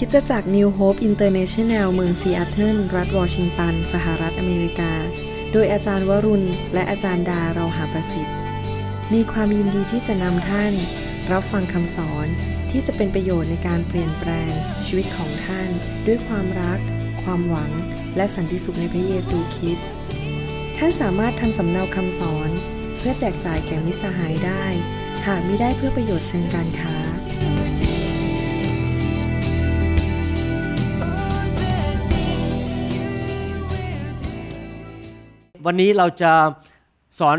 คิดจะจาก New Hope International เมืองซีแอตเทิลรัฐวอชิงตัน สหรัฐอเมริกา โดยอาจารย์วรุณ และอาจารย์ดาเราหาประสิทธิ์ มีความยินดีที่จะนำท่าน รับฟังคำสอนที่จะเป็นประโยชน์ในการเปลี่ยนแปลง ชีวิตของท่าน ด้วยความรัก ความหวัง และสันติสุขในพระเยซูคริสต์ท่านสามารถทำสำเนาคำสอน เพื่อแจกจ่ายแก่มิสหายได้ หากมิได้เพื่อประโยชน์เชิงการค้า วันนี้เราจะสอน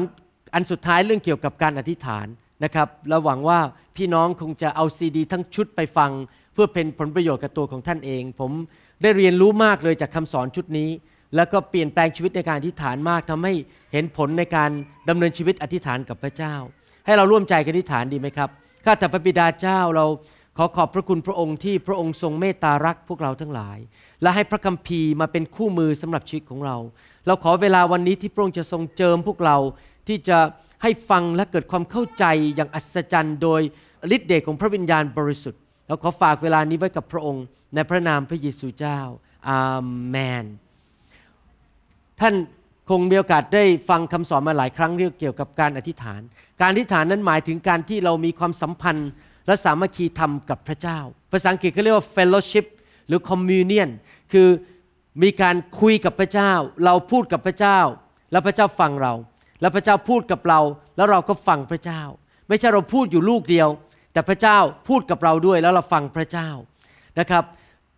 อันสุดท้ายเรื่องเกี่ยวกับการอธิษฐานนะครับเราหวังว่าพี่น้องคงจะเอาซีดี ทั้งชุดไปฟัง เพื่อเป็นผลประโยชน์กับตัวของท่านเอง ผมได้เรียนรู้มากเลยจากคำสอนชุดนี้ แล้วก็เปลี่ยนแปลงชีวิตในการอธิษฐานมากทำให้เห็นผลในการดำเนินชีวิตอธิษฐานกับพระเจ้า ให้เราร่วมใจกันอธิษฐานดีไหมครับข้าแต่พระบิดาเจ้าเราขอขอบพระคุณพระองค์ที่พระองค์ทรงเมตตารักพวกเราทั้งหลาย และให้พระคัมภีร์มาเป็นคู่มือสำหรับชีวิตของเรา เราขอเวลาวันนี้ที่พระองค์จะทรงเจิมพวกเราที่จะให้ฟังและเกิดความเข้าใจอย่างอัศจรรย์โดยฤทธิ์เดชของพระวิญญาณบริสุทธิ์เราขอฝากเวลานี้ไว้กับพระองค์ ในพระนามพระเยซูเจ้า อาเมน ท่านคงมีโอกาสได้ฟังคำสอนมาหลายครั้งเรื่องเกี่ยวกับการอธิษฐาน การอธิษฐานนั้นหมายถึงการที่เรามีความสัมพันธ์ และสามัคคีธรรมกับพระเจ้า ภาษาอังกฤษเขาเรียกว่า fellowship หรือ communion คือ มีการคุยกับพระเจ้า เราพูดกับพระเจ้า แล้วพระเจ้าฟังเรา แล้วพระเจ้าพูดกับเรา แล้วเราก็ฟังพระเจ้า ไม่ใช่เราพูดอยู่ลูกเดียว แต่พระเจ้าพูดกับเราด้วยแล้วเราฟังพระเจ้านะครับ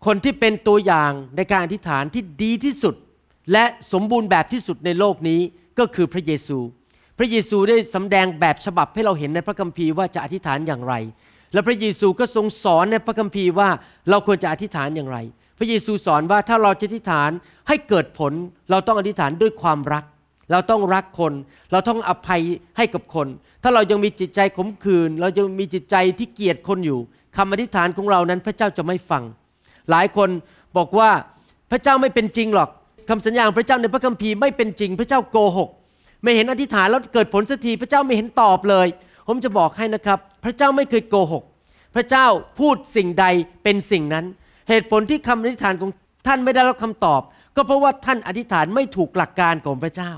คนที่เป็นตัวอย่างในการอธิษฐานที่ดีที่สุด และสมบูรณ์แบบที่สุดในโลกนี้ก็คือพระเยซู พระเยซูได้สำแดงแบบฉบับให้เราเห็นในพระคัมภีร์ว่าจะอธิษฐานอย่างไร และพระเยซูก็ทรงสอนในพระคัมภีร์ว่าเราควรจะอธิษฐานอย่างไร พระเยซูสอนว่าถ้าเราจะอธิษฐานให้เกิดผล เราต้องอธิษฐานด้วยความรัก เราต้องรักคน เราต้องอภัยให้กับคน ถ้าเรายังมีจิตใจขมขื่นเรายังมีจิตใจที่เกลียดคนอยู่คำอธิษฐานของเรานั้นพระเจ้าจะไม่ฟัง หลายคนบอกว่าพระเจ้าไม่เป็นจริงหรอกคำสัญญาของพระเจ้าในพระคัมภีร์ไม่เป็นจริง พระเจ้าโกหก ไม่เห็นอธิษฐานแล้วเกิดผลสักทีพระเจ้าไม่เห็นตอบเลย ผมจะบอกให้นะครับ พระเจ้าไม่เคยโกหก พระเจ้าพูดสิ่งใดเป็นสิ่งนั้น เหตุผลที่คำอธิษฐานของท่านไม่ได้รับคำตอบ ก็เพราะว่าท่านอธิษฐานไม่ถูกหลักการของพระเจ้า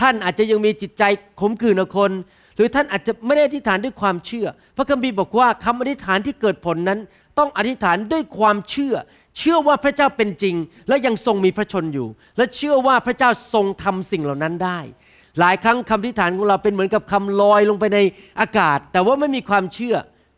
ท่านอาจจะยังมีจิตใจขมขื่นคน หรือท่านอาจจะไม่ได้อธิษฐานด้วยความเชื่อ พระคัมภีร์บอกว่าคำอธิษฐานที่เกิดผลนั้น ต้องอธิษฐานด้วยความเชื่อ เชื่อว่าพระเจ้าเป็นจริง และยังทรงมีพระชนอยู่ และเชื่อว่าพระเจ้าทรงทำสิ่งเหล่านั้นได้หลายครั้งคำอธิษฐานของเราเป็นเหมือนกับคำลอยลงไปในอากาศ แต่ว่าไม่มีความเชื่อ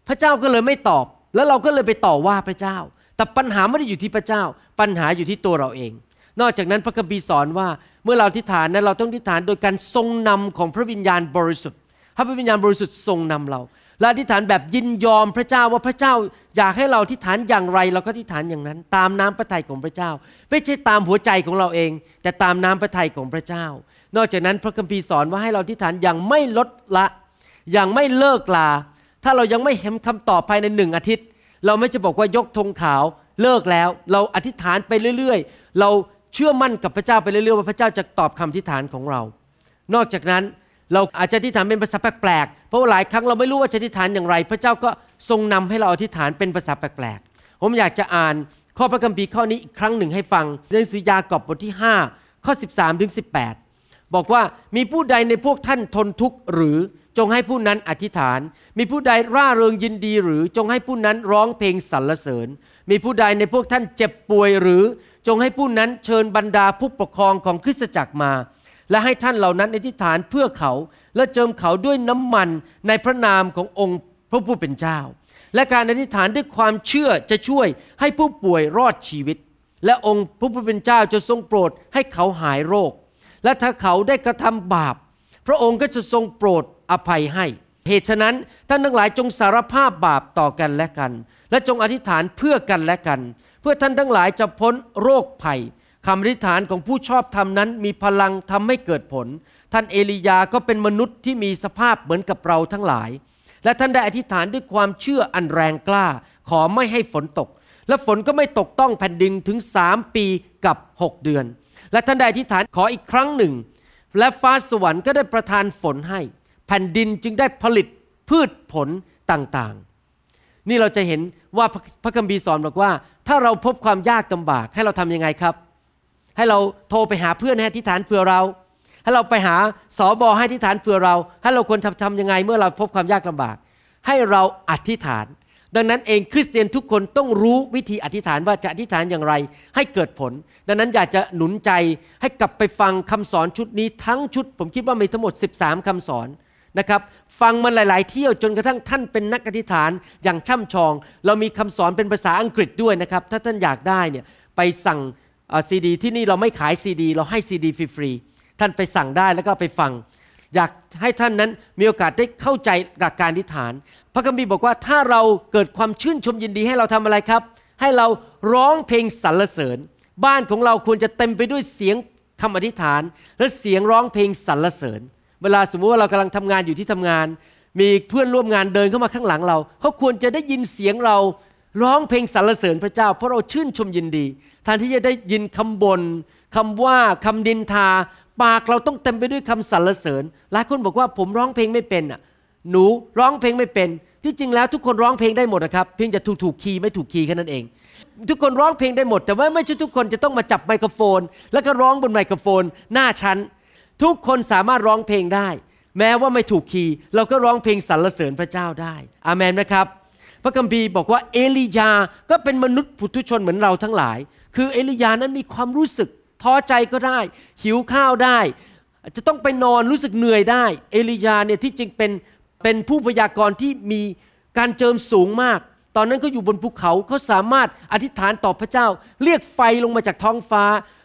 พระเจ้าก็เลยไม่ตอบ แล้วเราก็เลยไปต่อว่าพระเจ้า แต่ปัญหาไม่ได้อยู่ที่พระเจ้า ปัญหาอยู่ที่ตัวเราเอง นอกจากนั้นพระคัมภีร์สอนว่าเมื่อเราอธิษฐานนั้นเราต้องอธิษฐานโดยการทรงนำของพระวิญญาณบริสุทธิ์ให้พระวิญญาณบริสุทธิ์ทรงนำเราและอธิษฐานแบบยินยอมพระเจ้าว่าพระเจ้าอยากให้เราอธิษฐานอย่างไร เราก็อธิษฐานอย่างนั้น ตามน้ำพระทัยของพระเจ้า ไม่ใช่ตามหัวใจของเราเอง แต่ตามน้ำพระทัยของพระเจ้า นอกจากนั้นพระคัมภีร์สอนว่าให้เราอธิษฐานอย่างไม่ลดละ อย่างไม่เลิกลา ถ้าเรายังไม่เห็นคำตอบภายในหนึ่งอาทิตย์ เราไม่จะบอกว่ายกธงขาวเลิกแล้ว เราอธิษฐานไปเรื่อยๆ เราเชื่อมั่นกับพระเจ้าไปเรื่อยๆว่าพระเจ้าจะตอบคำอธิษฐานของเรา นอกจากนั้นเราอาจจะอธิษฐานเป็นภาษาแปลกๆ เพราะว่าหลายครั้งเราไม่รู้ว่าจะอธิษฐานอย่างไร พระเจ้าก็ทรงนำให้เราอธิษฐานเป็นภาษาแปลกๆ ผมอยากจะอ่านข้อพระคัมภีร์ข้อนี้อีกครั้งหนึ่งให้ฟังในหนังสือยากอบบทที่ 5 ข้อ 13 ถึง 18 บอกว่ามีผู้ใดในพวกท่านทนทุกข์หรือ จงให้ผู้นั้นอธิษฐาน มีผู้ใดร่าเริงยินดีหรือจงให้ผู้นั้นร้องเพลงสรรเสริญ มีผู้ใดในพวกท่านเจ็บป่วยหรือจงให้ผู้นั้นเชิญบรรดาผู้ปกครองของคริสตจักรมา และให้ท่านเหล่านั้นอธิษฐานเพื่อเขาและเจิมเขาด้วยน้ำมันในพระนามขององค์พระผู้เป็นเจ้า และการอธิษฐานด้วยความเชื่อจะช่วยให้ผู้ป่วยรอดชีวิต และองค์พระผู้เป็นเจ้าจะทรงโปรดให้เขาหายโรค และถ้าเขาได้กระทำบาป พระองค์ก็จะทรงโปรด อภัยให้ เหตุฉะนั้นท่านทั้งหลายจงสารภาพบาปต่อกันและกัน และจงอธิษฐานเพื่อกันและกัน เพื่อท่านทั้งหลายจะพ้นโรคภัยคำอธิษฐานของผู้ชอบธรรมนั้น มีพลังทำให้เกิดผล ท่านเอลียาก็เป็นมนุษย์ที่มีสภาพเหมือนกับเราทั้งหลาย และท่านได้อธิษฐานด้วยความเชื่ออันแรงกล้า ขอไม่ให้ฝนตก และฝนก็ไม่ตกต้องแผ่นดินถึงสามปีกับหกเดือน และท่านได้อธิษฐานขออีกครั้งหนึ่ง และฟ้าสวรรค์ก็ได้ประทานฝนให้ แผ่นดินจึงได้ผลิตพืชผลต่างๆ นี่เราจะเห็นว่าพระคัมภีร์สอนบอกว่า ถ้าเราพบความยากลำบากให้เราทำยังไงครับ ให้เราโทรไปหาเพื่อนให้อธิฐานเผื่อเรา ให้เราไปหาสอบอให้อธิฐานเผื่อเรา ให้เราควรทำทำยังไงเมื่อเราพบความยากลำบาก ให้เราอธิษฐาน ดังนั้นเองคริสเตียนทุกคนต้องรู้วิธีอธิษฐานว่าจะอธิษฐานอย่างไร ให้เกิดผล ดังนั้นอยากจะหนุนใจให้กลับไปฟังคำสอนชุดนี้ทั้งชุด ผมคิดว่ามีทั้งหมด 13คำสอน นะครับฟังมันหลาย ๆ เที่ยวจนกระทั่งท่านเป็นนักอธิษฐานอย่างช่ำชอง เรามีคำสอนเป็นภาษาอังกฤษด้วยนะครับ ถ้าท่านอยากได้เนี่ยไปสั่งซีดี ที่นี่เราไม่ขายซีดี เราให้ซีดีฟรีๆท่านไปสั่งได้แล้วก็ไปฟัง อยากให้ท่านนั้นมีโอกาสได้เข้าใจหลักการอธิษฐาน พระคัมภีร์บอกว่าถ้าเราเกิดความชื่นชมยินดีให้เราทำอะไรครับ ให้เราร้องเพลงสรรเสริญ บ้านของเราควรจะเต็มไปด้วยเสียงคำอธิษฐาน และเสียงร้องเพลงสรรเสริญ เวลาสมมติว่าเรากำลังทำงานอยู่ที่ทำงาน มีเพื่อนร่วมงานเดินเข้ามาข้างหลังเรา เขาควรจะได้ยินเสียงเราร้องเพลงสรรเสริญพระเจ้า เพราะเราชื่นชมยินดีแทนที่จะได้ยินคำบน่นคำว่าคำดินทา ปากเราต้องเต็มไปด้วยคำสรรเสริญ หลายคนบอกว่าผมร้องเพลงไม่เป็นอะ หนูร้องเพลงไม่เป็น ที่จริงแล้วทุกคนร้องเพลงได้หมดนะครับ เพียงจะถูกถูกคีย์ไม่ถูกคีย์แค่นั้นเอง ทุกคนร้องเพลงได้หมด แต่ว่าไม่ใช่ทุกคนจะต้องมาจับไมโครโฟน แล้วก็ร้องบนไมโครโฟน หน้าชั้น ทุกคนสามารถร้องเพลงได้ แม้ว่าไม่ถูกคีย์เราก็ร้องเพลงสรรเสริญพระเจ้าได้อาเมนนะครับ พระคัมภีร์บอกว่าเอลียาก็เป็นมนุษย์ปุถุชนเหมือนเราทั้งหลาย คือเอลียานั้นมีความรู้สึกท้อใจก็ได้ หิวข้าวได้ จะต้องไปนอนรู้สึกเหนื่อยได้ เอลียาเนี่ยที่จริงเป็นเป็นผู้พยากรณ์ที่มีการเจิมสูงมาก ตอนนั้นก็อยู่บนภูเขาเขาสามารถอธิษฐานต่อพระเจ้า เรียกไฟลงมาจากท้องฟ้า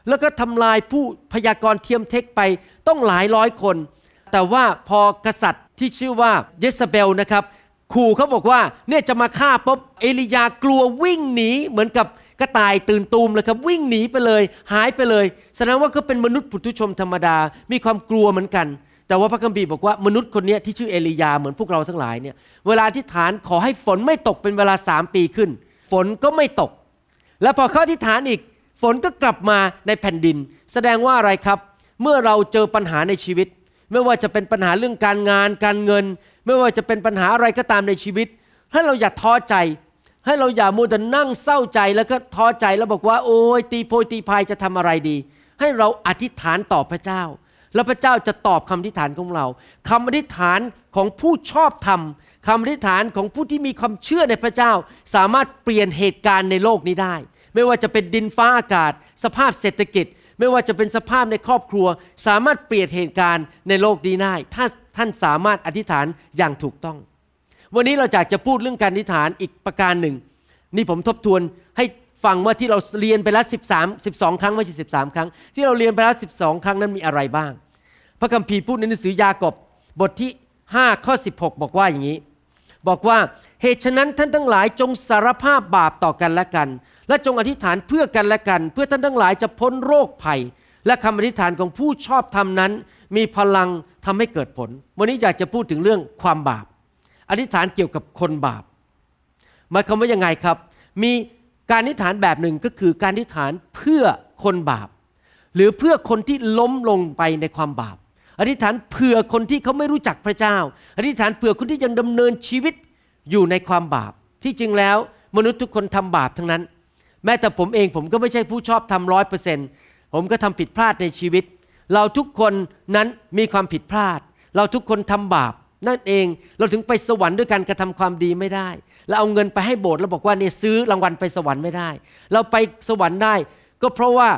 แล้วก็ทำลายผู้พยากรณ์เทียมเทคไป ต้องหลายร้อยคน แต่ว่าพอกษัตริย์ที่ชื่อว่าเยสเบลนะครับขู่เขาบอกว่าเนี่ยจะมาฆ่าปุ๊บเอลียากลัววิ่งหนีเหมือนกับกระต่ายตื่นตูมเลยครับวิ่งหนีไปเลย หายไปเลยแสดงว่าเขาเป็นมนุษย์ปุถุชนธรรมดา มีความกลัวเหมือนกัน แต่ว่าพระคัมภีร์บอกว่ามนุษย์คนนี้ที่ชื่อเอลียาเหมือนพวกเราทั้งหลายเนี่ยเวลาที่ฐานขอให้ฝนไม่ตกเป็นเวลาสามปีขึ้น ฝนก็ไม่ตก แล้วพอเข้าที่ฐานอีก ฝนก็กลับมาในแผ่นดิน แสดงว่าอะไรครับ เมื่อเราเจอปัญหาในชีวิต ไม่ว่าจะเป็นปัญหาเรื่องการงาน การเงิน ไม่ว่าจะเป็นปัญหาอะไรก็ตามในชีวิต ให้เราอย่าท้อใจ ให้เราอย่ามัวแต่นั่งเศร้าใจแล้วก็ท้อใจแล้วบอกว่า โอ้ยตีโพยตีพายจะทำอะไรดี ให้เราอธิษฐานต่อพระเจ้า แล้วพระเจ้าจะตอบคำอธิษฐานของเราคำอธิษฐานของผู้ชอบธรรมคำอธิษฐานของผู้ที่มีความเชื่อในพระเจ้า สามารถเปลี่ยนเหตุการณ์ในโลกนี้ได้ ไม่ว่าจะเป็นดินฟ้าอากาศ สภาพเศรษฐกิจ ไม่ว่าจะเป็นสภาพในครอบครัว สามารถเปลี่ยนเหตุการณ์ในโลกนี้ได้ ถ้าท่านสามารถอธิษฐานอย่างถูกต้อง วันนี้เราอยากจะพูดเรื่องการอธิษฐานอีกประการหนึ่ง นี่ผมทบทวนให้ฟังว่าที่เราเรียนไปแล้ว13 12 ครั้งไม่ใช่13 ครั้ง ที่เราเรียนไปแล้ว12 ครั้งนั้นมีอะไรบ้าง พระคัมภีร์พูดในหนังสือยากอบบทที่5ข้อ16 บอกว่าอย่างนี้ บอกว่าเหตุฉะนั้นท่านทั้งหลายจงสารภาพบาปต่อกันและกัน และจงอธิษฐานเพื่อกันและกัน เพื่อท่านทั้งหลายจะพ้นโรคภัย และคำอธิษฐานของผู้ชอบธรรมนั้น มีพลังทำให้เกิดผล วันนี้อยากจะพูดถึงเรื่องความบาป อธิษฐานเกี่ยวกับคนบาปหมายความว่ายังไงครับ มีการอธิษฐานแบบหนึ่งก็คือการอธิษฐานเพื่อคนบาป หรือเพื่อคนที่ล้มลงไปในความบาป อธิษฐานเผื่อคนที่เขาไม่รู้จักพระเจ้า อธิษฐานเผื่อคนที่ยังดำเนินชีวิตอยู่ในความบาป ที่จริงแล้วมนุษย์ทุกคนทำบาปทั้งนั้น แม้แต่ผมเองผมก็ไม่ใช่ผู้ชอบทำร้อยเปอร์เซ็นต์ผมก็ทำผิดพลาดในชีวิต เราทุกคนนั้นมีความผิดพลาด เราทุกคนทำบาป นั่นเองเราถึงไปสวรรค์ด้วยการกระทำความดีไม่ได้เราเอาเงินไปให้โบสถ์แล้วบอกว่าเนี่ยซื้อรางวัลไปสวรรค์ไม่ได้ เราไปสวรรค์ได้ ก็เพราะว่า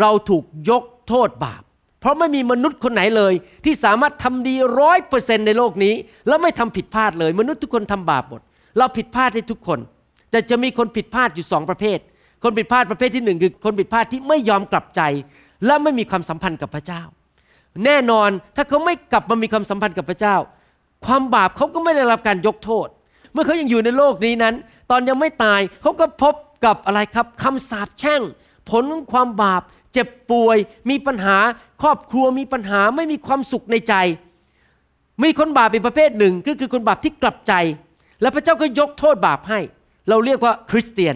เราถูกยกโทษบาป เพราะไม่มีมนุษย์คนไหนเลย ที่สามารถทำดีร้อยเปอร์เซ็นในโลกนี้ แล้วไม่ทำผิดพลาดเลย มนุษย์ทุกคนทำบาปหมด เราผิดพลาดให้ทุกคน แต่จะมีคนผิดพลาดอยู่สองประเภท คนผิดพลาดประเภทที่หนึ่งคือคนผิดพลาดที่ไม่ยอมกลับใจ และไม่มีความสัมพันธ์กับพระเจ้า แน่นอนถ้าเขาไม่กลับมามีความสัมพันธ์กับพระเจ้า ความบาปเขาก็ไม่ได้รับการยกโทษ เมื่อเขายังอยู่ในโลกนี้นั้น ตอนยังไม่ตายเขาก็พบกับอะไรครับคำสาปแช่ง ผลของความบาป เจ็บป่วย มีปัญหา ครอบครัวมีปัญหาไม่มีความสุขในใจ มีคนบาปเป็นประเภทหนึ่งก็คือคนบาปที่กลับใจ แล้วพระเจ้าก็ยกโทษบาปให้ เราเรียกว่าคริสเตียน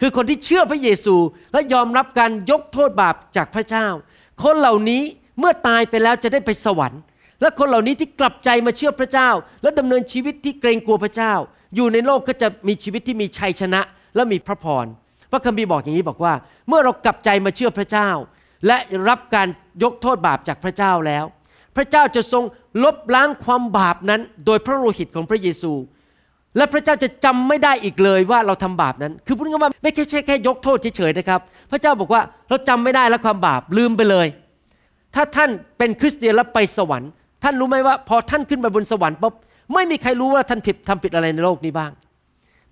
คือคนที่เชื่อพระเยซูและยอมรับการยกโทษบาปจากพระเจ้า คนเหล่านี้เมื่อตายไปแล้วจะได้ไปสวรรค์ และคนเหล่านี้ที่กลับใจมาเชื่อพระเจ้า และดำเนินชีวิตที่เกรงกลัวพระเจ้า อยู่ในโลกก็จะมีชีวิตที่มีชัยชนะ และมีพระพรพระคัมภีร์บอกอย่างนี้บอกว่า เมื่อเรากลับใจมาเชื่อพระเจ้า และรับการยกโทษบาปจากพระเจ้าแล้ว พระเจ้าจะทรงลบล้างความบาปนั้น โดยพระโลหิตของพระเยซู และพระเจ้าจะจำไม่ได้อีกเลยว่าเราทำบาปนั้น คือพูดง่ายๆว่าไม่แค่แค่ยกโทษเฉยๆนะครับ พระเจ้าบอกว่าเราจำไม่ได้แล้วความบาปลืมไปเลย ถ้าท่านเป็นคริสเตียนแล้วไปสวรรค์ ท่านรู้ไหมว่า พอท่านขึ้นไปบนสวรรค์ปุ๊บไม่มีใครรู้ว่าท่านผิดทำผิดอะไรในโลกนี้บ้าง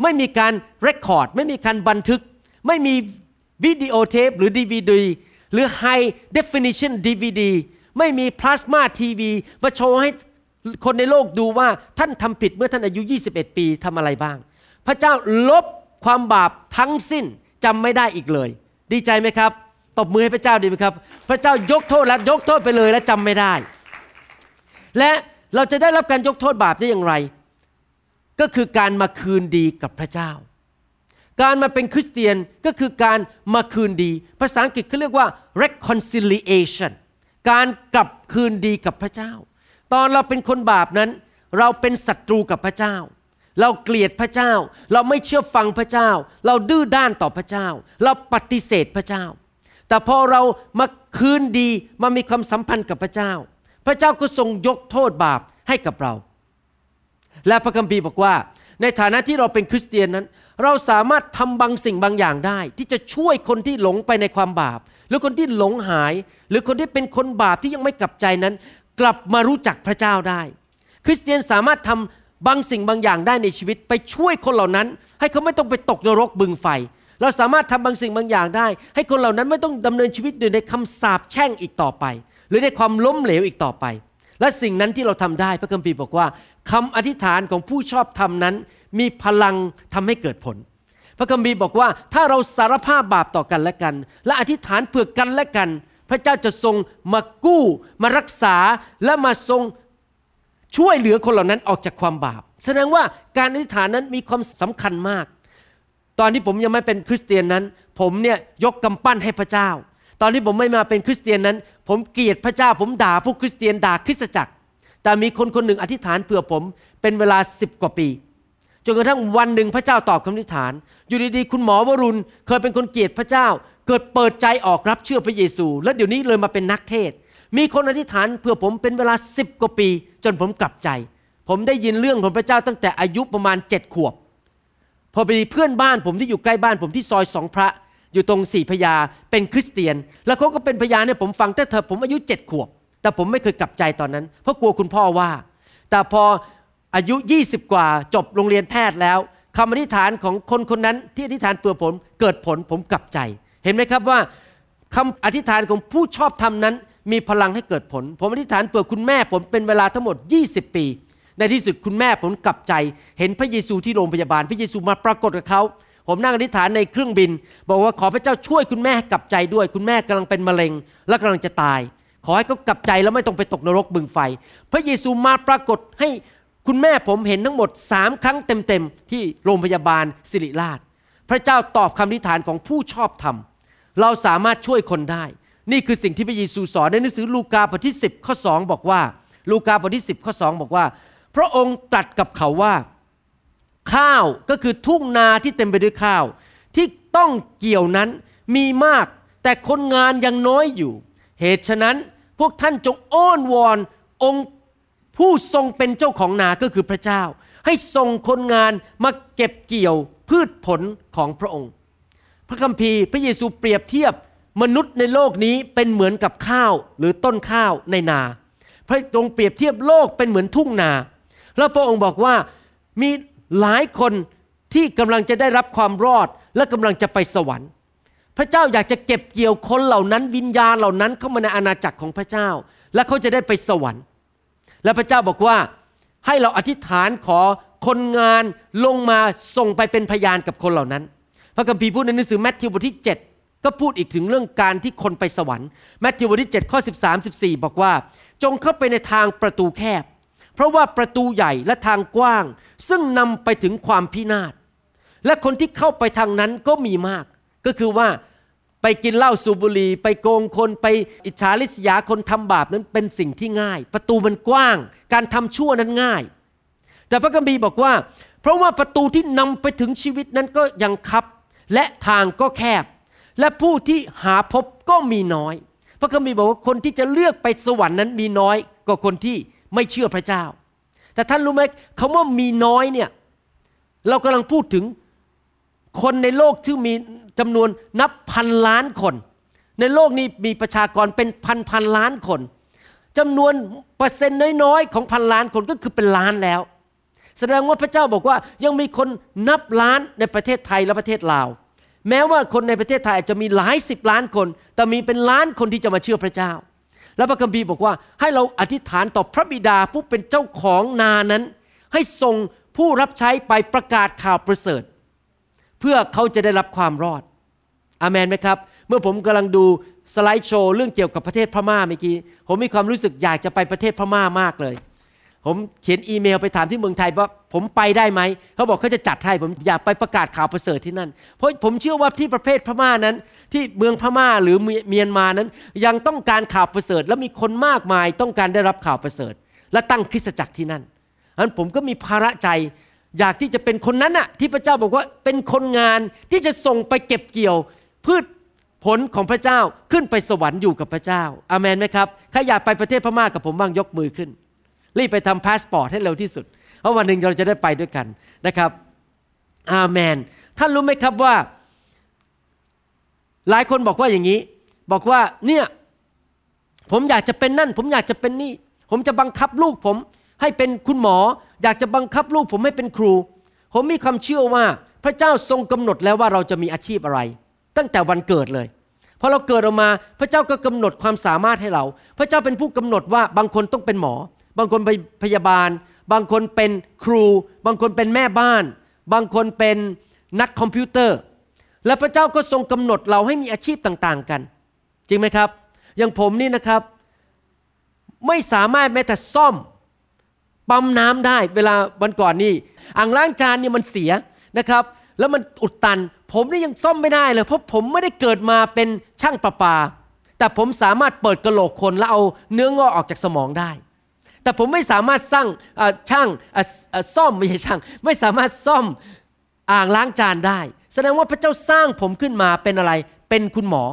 ไม่มีการเรคคอร์ดไม่มีการบันทึก ไม่มีวิดีโอเทปหรือดีวดีหรือ High Definition DVD ไม่มีพลาสมาทีวีมาโชว์ให้ คนในโลกดูว่าท่านทำผิดเมื่อท่านอายุ 21 ปีทำอะไรบ้าง พระเจ้าลบความบาปทั้งสิ้นจำไม่ได้อีกเลย ดีใจไหมครับ ตบมือให้พระเจ้าดีไหมครับ พระเจ้ายกโทษและยกโทษไปเลยและจำไม่ได้ และเราจะได้รับการยกโทษบาปได้อย่างไร ก็คือการมาคืนดีกับพระเจ้า การมาเป็นคริสเตียนก็คือการมาคืนดี ภาษาอังกฤษเขาเรียกว่า reconciliation การกลับคืนดีกับพระเจ้า ตอนเราเป็นคนบาปนั้น เราเป็นศัตรูกับพระเจ้า เราเกลียดพระเจ้า เราไม่เชื่อฟังพระเจ้า เราดื้อด้านต่อพระเจ้า เราปฏิเสธพระเจ้า แต่พอเรามาคืนดีมามีความสัมพันธ์กับพระเจ้า พระเจ้าก็ทรงยกโทษบาปให้กับเรา และพระคัมภีร์บอกว่า ในฐานะที่เราเป็นคริสเตียนนั้น เราสามารถทำบางสิ่งบางอย่างได้ ที่จะช่วยคนที่หลงไปในความบาป หรือคนที่หลงหาย หรือคนที่เป็นคนบาปที่ยังไม่กลับใจนั้น กลับมารู้จักพระเจ้าได้ คริสเตียนสามารถทำบางสิ่งบางอย่างได้ในชีวิตไปช่วยคนเหล่านั้น ให้เขาไม่ต้องไปตกนรกบึงไฟ เราสามารถทำบางสิ่งบางอย่างได้ ให้คนเหล่านั้นไม่ต้องดำเนินชีวิตอยู่ในคำสาปแช่งอีกต่อไป หรือในความล้มเหลวอีกต่อไป และสิ่งนั้นที่เราทำได้พระคัมภีร์บอกว่าคำอธิษฐานของผู้ชอบธรรมนั้น มีพลังทำให้เกิดผล พระคัมภีร์บอกว่าถ้าเราสารภาพบาปต่อกันและกัน และอธิษฐานเพื่อกันและกัน พระเจ้าจะทรงมากู้ มารักษาและมาทรงช่วยเหลือคนเหล่านั้นออกจากความบาป แสดงว่าการอธิษฐานนั้นมีความสำคัญมาก ตอนที่ผมยังไม่เป็นคริสเตียนนั้น ผมเนี่ยยกกำปั้นให้พระเจ้า ตอนที่ผมไม่มาเป็นคริสเตียนนั้น ผมเกลียดพระเจ้า ผมด่าพวกคริสเตียนด่าคริสตจักร แต่มีคนคนหนึ่งอธิษฐานเผื่อผมเป็นเวลาสิบกว่าปีจนกระทั่งวันหนึ่งพระเจ้าตอบคำอธิษฐาน อยู่ดีๆ คุณหมอวรุณเคยเป็นคนเกลียดพระเจ้า เกิดเปิดใจออกรับเชื่อพระเยซู และเดี๋ยวนี้เลยมาเป็นนักเทศ มีคนอธิษฐานเพื่อผมเป็นเวลาสิบกว่าปี จนผมกลับใจ ผมได้ยินเรื่องของพระเจ้าตั้งแต่อายุประมาณเจ็ดขวบ พอไปเพื่อนบ้านผมที่อยู่ใกล้บ้านผมที่ซอยสองพระ อยู่ตรงสี่พญาเป็นคริสเตียน แล้วเขาก็เป็นพยาเนให้ผมฟังแต่เธอผมอายุเจ็ดขวบ แต่ผมไม่เคยกลับใจตอนนั้น เพราะกลัวคุณพ่อว่า แต่พออายุ 20 กว่าจบโรงเรียนแพทย์แล้วคำอธิษฐานของคนคนนั้นที่อธิษฐานเพื่อผมเกิดผลผมกลับใจ ห็นไหมครับว่าคำอธิษฐานของผู้ชอบธรรมนั้น มีพลังให้เกิดผล ผมอธิษฐานเพื่อคุณแม่ผมเป็นเวลาทั้งหมด 20 ปี ในที่สุดคุณแม่ผมกลับใจ เห็นพระเยซูที่โรงพยาบาล พระเยซูมาปรากฏกับเขา ผมนั่งอธิษฐานในเครื่องบิน บอกว่าขอพระเจ้าช่วยคุณแม่กลับใจด้วย คุณแม่กำลังเป็นมะเร็ง และกำลังจะตาย ขอให้เขากลับใจแล้วไม่ต้องไปตกนรกบึงไฟ พระเยซูมาปรากฏให้คุณแม่ผมเห็นทั้งหมดสามครั้งเต็มๆที่โรงพยาบาลสิริราช พระเจ้าตอบคำอธิษฐานของผู้ชอบธรรม เราสามารถช่วยคนได้ นี่คือสิ่งที่พระเยซูสอนในหนังสือลูกาบทที่ 10 ข้อ 2 บอกว่า ลูกาบทที่ 10 ข้อ 2 บอกว่า พระองค์ตรัสกับเขาว่า ข้าวก็คือทุ่งนาที่เต็มไปด้วยข้าว ที่ต้องเกี่ยวนั้นมีมาก แต่คนงานยังน้อยอยู่ เหตุฉะนั้นพวกท่านจงอ้อนวอนองค์ผู้ทรงเป็นเจ้าของนาก็คือพระเจ้า ให้ส่งคนงานมาเก็บเกี่ยวพืชผลของพระองค์ พระคัมภีร์พระเยซูเปรียบเทียบมนุษย์ในโลกนี้เป็นเหมือนกับข้าวหรือต้นข้าวในนา พระองค์เปรียบเทียบโลกเป็นเหมือนทุ่งนา แล้วพระองค์บอกว่ามีหลายคนที่กำลังจะได้รับความรอดและกำลังจะไปสวรรค์ พระเจ้าอยากจะเก็บเกี่ยวคนเหล่านั้นวิญญาณเหล่านั้นเข้ามาในอาณาจักรของพระเจ้า และเขาจะได้ไปสวรรค์ และพระเจ้าบอกว่าให้เราอธิษฐานขอคนงานลงมาส่งไปเป็นพยานกับคนเหล่านั้น พระคัมภีร์พูดในหนังสือแมทธิวบทที่ 7 ก็พูดอีกถึงเรื่องการที่คนไปสวรรค์แมทธิวบทที่7ข้อ13 14 บอกว่า จงเข้าไปในทางประตูแคบ เพราะว่าประตูใหญ่และทางกว้าง ซึ่งนำไปถึงความพินาศและคนที่เข้าไปทางนั้นก็มีมาก ก็คือว่าไปกินเหล้าสูบบุหรี่ไปโกงคนไปอิจฉาริษยาคนทำบาปนั้นเป็นสิ่งที่ง่าย ประตูมันกว้าง การทำชั่วนั้นง่าย แต่พระคัมภีร์บอกว่า เพราะว่าประตูที่นำไปถึงชีวิตนั้นก็ยังคับ และทางก็แคบ และผู้ที่หาพบก็มีน้อย พระคัมภีร์บอกว่าคนที่จะเลือกไปสวรรค์นั้นมีน้อยกว่าคนที่ไม่เชื่อพระเจ้า แต่ท่านรู้ไหมคำว่ามีน้อยเนี่ยเรากำลังพูดถึงคนในโลกที่มีจำนวนนับพันล้านคน ในโลกนี้มีประชากรเป็นพันพันล้านคนจำนวนเปอร์เซ็นต์น้อยๆ ของพันล้านคนก็คือเป็นล้านแล้ว แสดงว่าพระเจ้าบอกว่ายังมีคนนับล้านในประเทศไทยและประเทศลาว แม้ว่าคนในประเทศไทยอาจจะมีหลายสิบล้านคน แต่มีเป็นล้านคนที่จะมาเชื่อพระเจ้า แล้วพระคัมภีร์บอกว่าให้เราอธิษฐานต่อพระบิดาผู้เป็นเจ้าของนานั้น ให้ส่งผู้รับใช้ไปประกาศข่าวประเสริฐ เพื่อเขาจะได้รับความรอดอเมนไหมครับ เมื่อผมกำลังดูสไลด์โชว์เรื่องเกี่ยวกับประเทศพม่าเมื่อกี้ผมมีความรู้สึกอยากจะไปประเทศพม่ามากเลย ผมเขียนอีเมลไปถามที่เมืองไทยว่าผมไปได้ไหม เขาบอกเขาจะจัดให้ผมอยากไปประกาศข่าวประเสริฐที่นั่น เพราะผมเชื่อว่าที่ประเทศพม่านั้น ที่เมืองพม่าหรือเมียนมานั้น ยังต้องการข่าวประเสริฐ และมีคนมากมายต้องการได้รับข่าวประเสริฐ และตั้งคริสตจักรที่นั่นอันผมก็มีภาระใจอยากที่จะเป็นคนนั้นน่ะที่พระเจ้าบอกว่าเป็นคนงานที่จะส่งไปเก็บเกี่ยว พืชผลของพระเจ้าขึ้นไปสวรรค์อยู่กับพระเจ้าอาเมนไหมครับใครอยากไปประเทศพม่ากับผมบ้างยกมือขึ้น รีบไปทำพาสปอร์ตให้เร็วที่สุด เพราะวันหนึ่งเราจะได้ไปด้วยกันนะครับอาเมน ท่านรู้ไหมครับว่า หลายคนบอกว่าอย่างนี้ บอกว่าเนี่ยผมอยากจะเป็นนั่น ผมอยากจะเป็นนี่ ผมจะบังคับลูกผมให้เป็นคุณหมอ อยากจะบังคับลูกผมให้เป็นครู ผมมีความเชื่อว่าพระเจ้าทรงกำหนดแล้วว่าเราจะมีอาชีพอะไร ตั้งแต่วันเกิดเลยพอเราเกิดออกมาพระเจ้าก็กำหนดความสามารถให้เรา พระเจ้าเป็นผู้กำหนดว่าบางคนต้องเป็นหมอ บางคนเป็นพยาบาล บางคนเป็นครู บางคนเป็นแม่บ้าน บางคนเป็นนักคอมพิวเตอร์ และพระเจ้าก็ทรงกำหนดเราให้มีอาชีพต่างๆกัน จริงไหมครับ อย่างผมนี่นะครับ ไม่สามารถแม้แต่ซ่อมปั๊มน้ำได้เวลาวันก่อนนี่อ่างล้างจานนี่มันเสียนะครับ แล้วมันอุดตัน ผมนี่ยังซ่อมไม่ได้เลย เพราะผมไม่ได้เกิดมาเป็นช่างประปา แต่ผมสามารถเปิดกระโหลกคนแล้วเอาเนื้องอกออกจากสมองได้ แต่ผมไม่สามารถสร้างช่างซ่อมไม่ใช่ช่าง ไม่สามารถซ่อมอ่างล้างจานได้ แสดงว่าพระเจ้าสร้างผมขึ้นมาเป็นอะไร เป็นคุณหมอ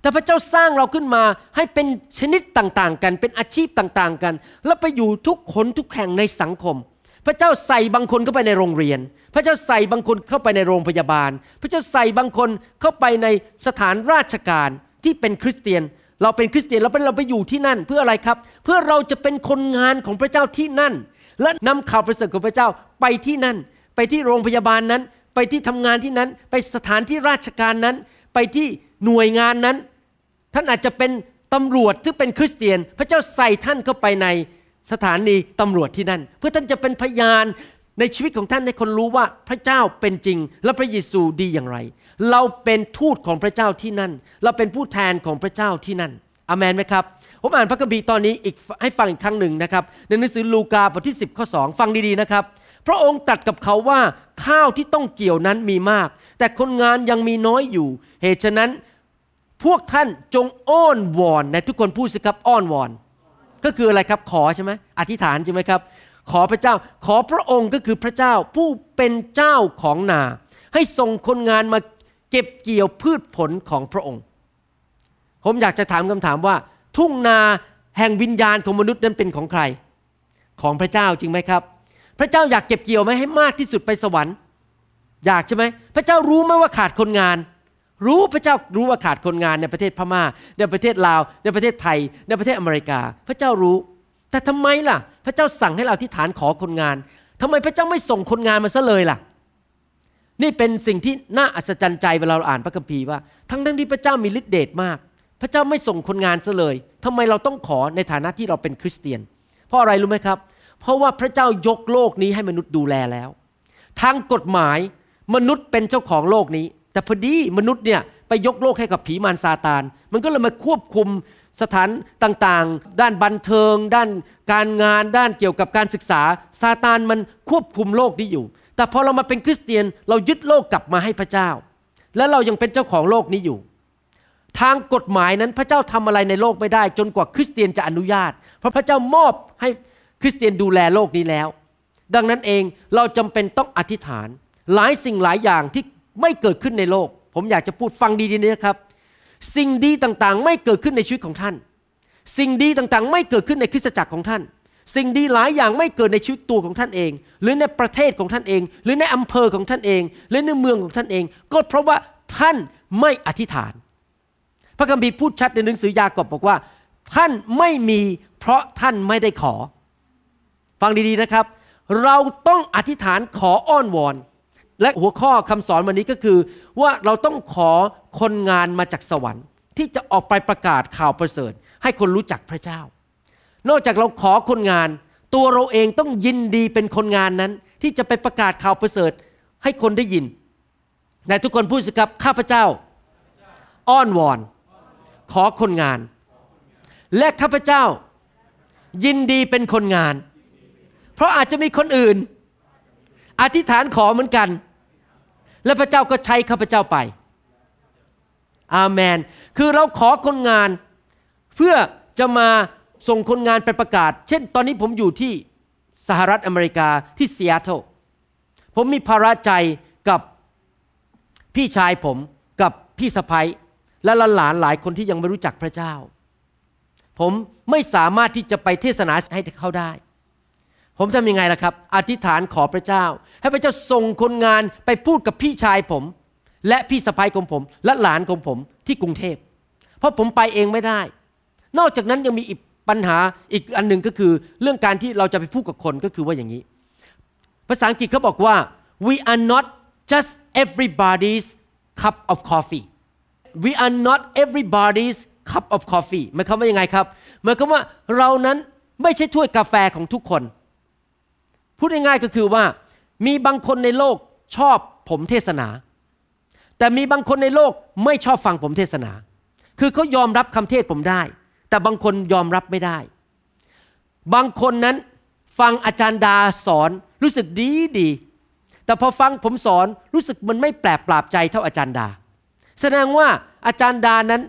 แต่พระเจ้าสร้างเราขึ้นมาให้เป็นชนิดต่างๆ กัน เป็นอาชีพต่างๆกัน แล้วไปอยู่ทุกคนทุกแห่งในสังคม พระเจ้าใส่บางคนเข้าไปในโรงเรียน พระเจ้าใส่บางคนเข้าไปในโรงพยาบาล พระเจ้าใส่บางคนเข้าไปในสถานราชการที่เป็นคริสเตียน เราเป็นคริสเตียนเราเป็นเราไปอยู่ที่นั่น เพื่ออะไรครับ เพื่อเราจะเป็นคนงานของพระเจ้าที่นั่น และนำข่าวประเสริฐของพระเจ้าไปที่นั่น ไปที่โรงพยาบาลนั้น ไปที่ทำงานที่นั้น ไปสถานที่ราชการนั้น ไปที่หน่วยงานนั้น ท่านอาจจะเป็นตำรวจที่เป็นคริสเตียน พระเจ้าใส่ท่านเข้าไปในสถานีตำรวจที่นั่น เพื่อท่านจะเป็นพยาน ในชีวิตของท่านให้คนรู้ว่าพระเจ้าเป็นจริง และพระเยซูดีอย่างไร เราเป็นทูตของพระเจ้าที่นั่น เราเป็นผู้แทนของพระเจ้าที่นั่นอเมนไหมครับผมอ่านพระคัมภีร์ตอนนี้อีกให้ฟังอีกครั้งหนึ่งนะครับในหนังสือลูกาบทที่ 10ข้อ2ฟังดีๆนะครับ พระองค์ตรัสกับเขาว่าข้าวที่ต้องเกี่ยวนั้นมีมาก แต่คนงานยังมีน้อยอยู่ เหตุฉะนั้นพวกท่านจงอ้อนวอนในทุกคนพูดสิครับอ้อนวอน ก็คืออะไรครับขอใช่ไหมอธิษฐานใช่ไหมครับ ขอพระเจ้า ขอพระองค์ก็คือพระเจ้าผู้เป็นเจ้าของนา ให้ส่งคนงานมาเก็บเกี่ยวพืชผลของพระองค์ ผมอยากจะถามคำถามว่า ทุ่งนาแห่งวิญญาณของมนุษย์นั้นเป็นของใคร ของพระเจ้าจริงไหมครับ พระเจ้าอยากเก็บเกี่ยวไหมให้มากที่สุดไปสวรรค์ อยากใช่ไหมพระเจ้ารู้ไหมว่าขาดคนงาน รู้พระเจ้ารู้ว่าขาดคนงานในประเทศพม่า ในประเทศลาว ในประเทศไทย ในประเทศอเมริกา พระเจ้ารู้ แต่ทำไมล่ะ พระเจ้าสั่งให้เราที่ฐานขอคนงานทำไมพระเจ้าไม่ส่งคนงานมาซะเลยล่ะ นี่เป็นสิ่งที่น่าอัศจรรย์ใจเวลาเราอ่านพระคัมภีร์ว่า ทั้งทั้งที่พระเจ้ามีฤทธิเดชมาก พระเจ้าไม่ส่งคนงานซะเลยทำไมเราต้องขอในฐานะที่เราเป็นคริสเตียน เพราะอะไรรู้ไหมครับ เพราะว่าพระเจ้ายกโลกนี้ให้มนุษย์ดูแลแล้ว ทางกฎหมายมนุษย์เป็นเจ้าของโลกนี้ แต่พอดีมนุษย์เนี่ยไปยกโลกให้กับผีมารซาตาน มันก็เลยมาควบคุม สถานต่างๆ ด้านบันเทิง ด้านการงานด้านเกี่ยวกับการศึกษาซาตานมันควบคุมโลกนี้อยู่ แต่พอเรามาเป็นคริสเตียนเรายึดโลกกลับมาให้พระเจ้า และเรายังเป็นเจ้าของโลกนี้อยู่ ทางกฎหมายนั้นพระเจ้าทำอะไรในโลกไม่ได้ จนกว่าคริสเตียนจะอนุญาต เพราะพระเจ้ามอบให้คริสเตียนดูแลโลกนี้แล้ว ดังนั้นเองเราจำเป็นต้องอธิษฐาน หลายสิ่งหลายอย่างที่ไม่เกิดขึ้นในโลก ผมอยากจะพูดฟังดีๆนะครับ สิ่งดีต่างๆ ไม่เกิดขึ้นในชีวิตของท่าน สิ่งดีต่างๆ ไม่เกิดขึ้นในคริสตจักรของท่าน สิ่งดีหลายอย่างไม่เกิดในชีวิตตัวของท่านเอง หรือในประเทศของท่านเอง หรือในอำเภอของท่านเอง หรือในเมืองของท่านเอง ก็เพราะว่าท่านไม่อธิษฐาน พระคัมภีร์พูดชัดในหนังสือยากอบบอกว่า ท่านไม่มีเพราะท่านไม่ได้ขอ ฟังดีๆนะครับ เราต้องอธิษฐานขออ้อนวอน และหัวข้อคำสอนวันนี้ก็คือว่าเราต้องขอคนงานมาจากสวรรค์ ที่จะออกไปประกาศข่าวประเสริฐ ให้คนรู้จักพระเจ้า นอกจากเราขอคนงาน ตัวเราเองต้องยินดีเป็นคนงานนั้น ที่จะไปประกาศข่าวประเสริฐ ให้คนได้ยินแต่ทุกคนพูดสิครับข้าพเจ้า อ้อนวอน ขอคนงาน และข้าพเจ้า ยินดีเป็นคนงาน เพราะอาจจะมีคนอื่น อธิษฐานขอเหมือนกัน และพระเจ้าก็ใช้ข้าพเจ้าไป อาเมน คือเราขอคนงานเพื่อจะมาส่งคนงานไปประกาศ เช่น ตอนนี้ผมอยู่ที่สหรัฐอเมริกาที่ซีแอตเทิลผมมีภาระใจกับพี่ชายผมกับพี่สะพ้ยและหลานหลายคนที่ยังไม่รู้จักพระเจ้า ผมไม่สามารถที่จะไปเทศนาให้เขาได้ ผมทำยังไงล่ะครับ อธิษฐานขอพระเจ้า ให้พระเจ้าส่งคนงานไปพูดกับพี่ชายผม และพี่สะพ้ยของผม และหลานของผมที่กรุงเทพ เพราะผมไปเองไม่ได้ นอกจากนั้นยังมีอีกปัญหาอีกอันหนึ่งก็คือ เรื่องการที่เราจะไปพูดกับคนก็คือว่าอย่างนี้ ภาษาอังกฤษเขาบอกว่า we are not just everybody's cup of coffee we are not everybody's cup of coffee หมายความว่ายังไงครับหมายความว่าเรานั้นไม่ใช่ถ้วยกาแฟของทุกคน พูดง่ายๆก็คือว่า มีบางคนในโลกชอบผมเทศนา แต่มีบางคนในโลกไม่ชอบฟังผมเทศนา คือเขายอมรับคำเทศผมได้ แต่บางคนยอมรับไม่ได้ บางคนนั้นฟังอาจารย์ดาสอนรู้สึกดีดี แต่พอฟังผมสอนรู้สึกมันไม่แปลกปราบใจเท่าอาจารย์ดา แสดงว่าอาจารย์ดานั้น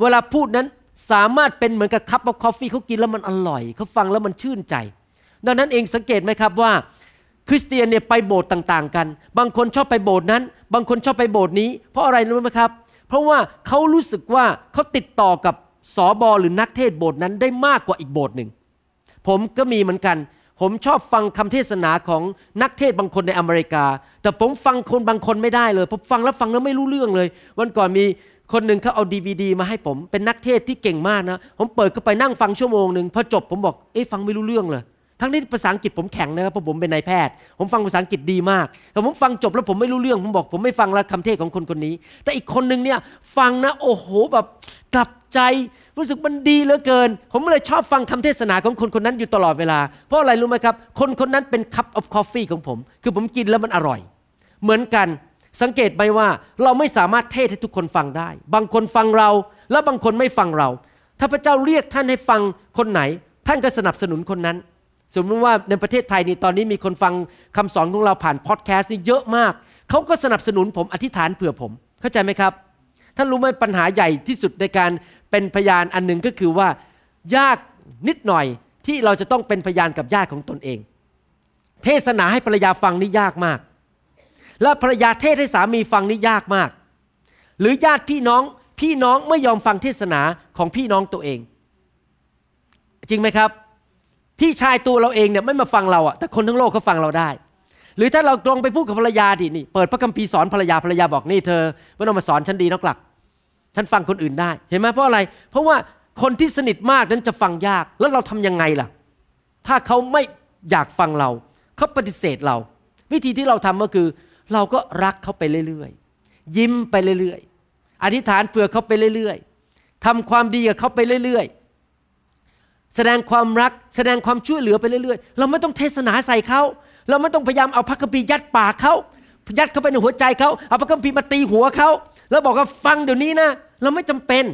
เวลาพูดนั้นสามารถเป็นเหมือนกับคัพของกาแฟเขากินแล้วมันอร่อยเขาฟังแล้วมันชื่นใจ ดังนั้นเองสังเกตไหมครับว่า คริสเตียนเนี่ยไปโบสถ์ต่างๆ กัน บางคนชอบไปโบสถ์นั้น บางคนชอบไปโบสถ์นี้ เพราะอะไรรู้ไหมครับ เพราะว่าเขารู้สึกว่าเขาติดต่อกับสอบอหรือนักเทศโบสถ์นั้นได้มากกว่าอีกโบสถ์หนึ่ง ผมก็มีเหมือนกัน ผมชอบฟังคำเทศนาของนักเทศบางคนในอเมริกา แต่ผมฟังคนบางคนไม่ได้เลยผมฟังแล้วฟังแล้วไม่รู้เรื่องเลย วันก่อนมีคนหนึ่งเขาเอาดีวดีมาให้ผมเป็นนักเทศที่เก่งมากนะ ผมเปิดเข้าไปนั่งฟังชั่วโมงหนึ่งพอจบผมบอกเอ๊ะฟังไม่รู้เรื่องเลย ทั้งที่ภาษาอังกฤษผมแข็งนะครับเพราะผมเป็นนายแพทย์ ผมฟังภาษาอังกฤษดีมาก แต่ผมฟังจบแล้วผมไม่รู้เรื่อง ผมบอก ผมไม่ฟังแล้วคำเทศของคนคนนี้ แต่อีกคนหนึ่งเนี่ยฟังนะโอ้โหแบบกลับใจ รู้สึกมันดีเหลือเกิน ผมเลยชอบฟังคำเทศนาของคนคนนั้นอยู่ตลอดเวลา เพราะอะไรรู้ไหมครับ คนคนนั้นเป็น cup of coffee ของผม คือผมกินแล้วมันอร่อย เหมือนกันสังเกตไหมว่าเราไม่สามารถเทศให้ทุกคนฟังได้ บางคนฟังเราแล้วบางคนไม่ฟังเรา ถ้าพระเจ้าเรียกท่านให้ฟังคนไหน ท่านก็สนับสนุนคนนั้น สมมติว่าในประเทศไทยนี่ตอนนี้มีคนฟังคำสอนของเราผ่านพอดแคสต์นี่เยอะมากเขาก็สนับสนุนผมอธิษฐานเผื่อผม เข้าใจไหมครับท่านรู้ไหมปัญหาใหญ่ที่สุดในการเป็นพยานอันหนึ่งก็คือว่ายากนิดหน่อยที่เราจะต้องเป็นพยานกับญาติของตนเอง เทศนาให้ภรรยาฟังนี่ยากมาก และภรรยาเทศให้สามีฟังนี่ยากมาก หรือญาติพี่น้องพี่น้องไม่ยอมฟังเทศนาของพี่น้องตัวเอง จริงไหมครับ พี่ชายตัวเราเองเนี่ยไม่มาฟังเราอะแต่คนทั้งโลกเขาฟังเราได้ หรือถ้าเราตรงไปพูดกับภรรยาดินี่ เปิดพระคัมภีร์สอนภรรยาภรรยาบอกนี่เธอไม่ต้องมาสอนฉันดีนักหลักฉันฟังคนอื่นได้ เห็นไหมเพราะอะไร เพราะว่าคนที่สนิทมากนั้นจะฟังยาก แล้วเราทํำยังไงล่ะ ถ้าเขาไม่อยากฟังเรา เขาปฏิเสธเรา วิธีที่เราทำก็คือ เราก็รักเขาไปเรื่อยๆ ยิ้มไปเรื่อยๆ อธิษฐานเผื่อเขาไปเรื่อยๆทำความดีกับเขาไปเรื่อยๆ แสดงความรักแสดงความช่วยเหลือไปเรื่อยๆ เราไม่ต้องเทศนาใส่เขา เราไม่ต้องพยายามเอาพระคัมภีร์ยัดปากเขายัดเข้าไปในหัวใจเขาเอาพระคัมภีร์มาตีหัวเขาแล้วบอกว่าฟังเดี๋ยวนี้นะ เราไม่จำเป็น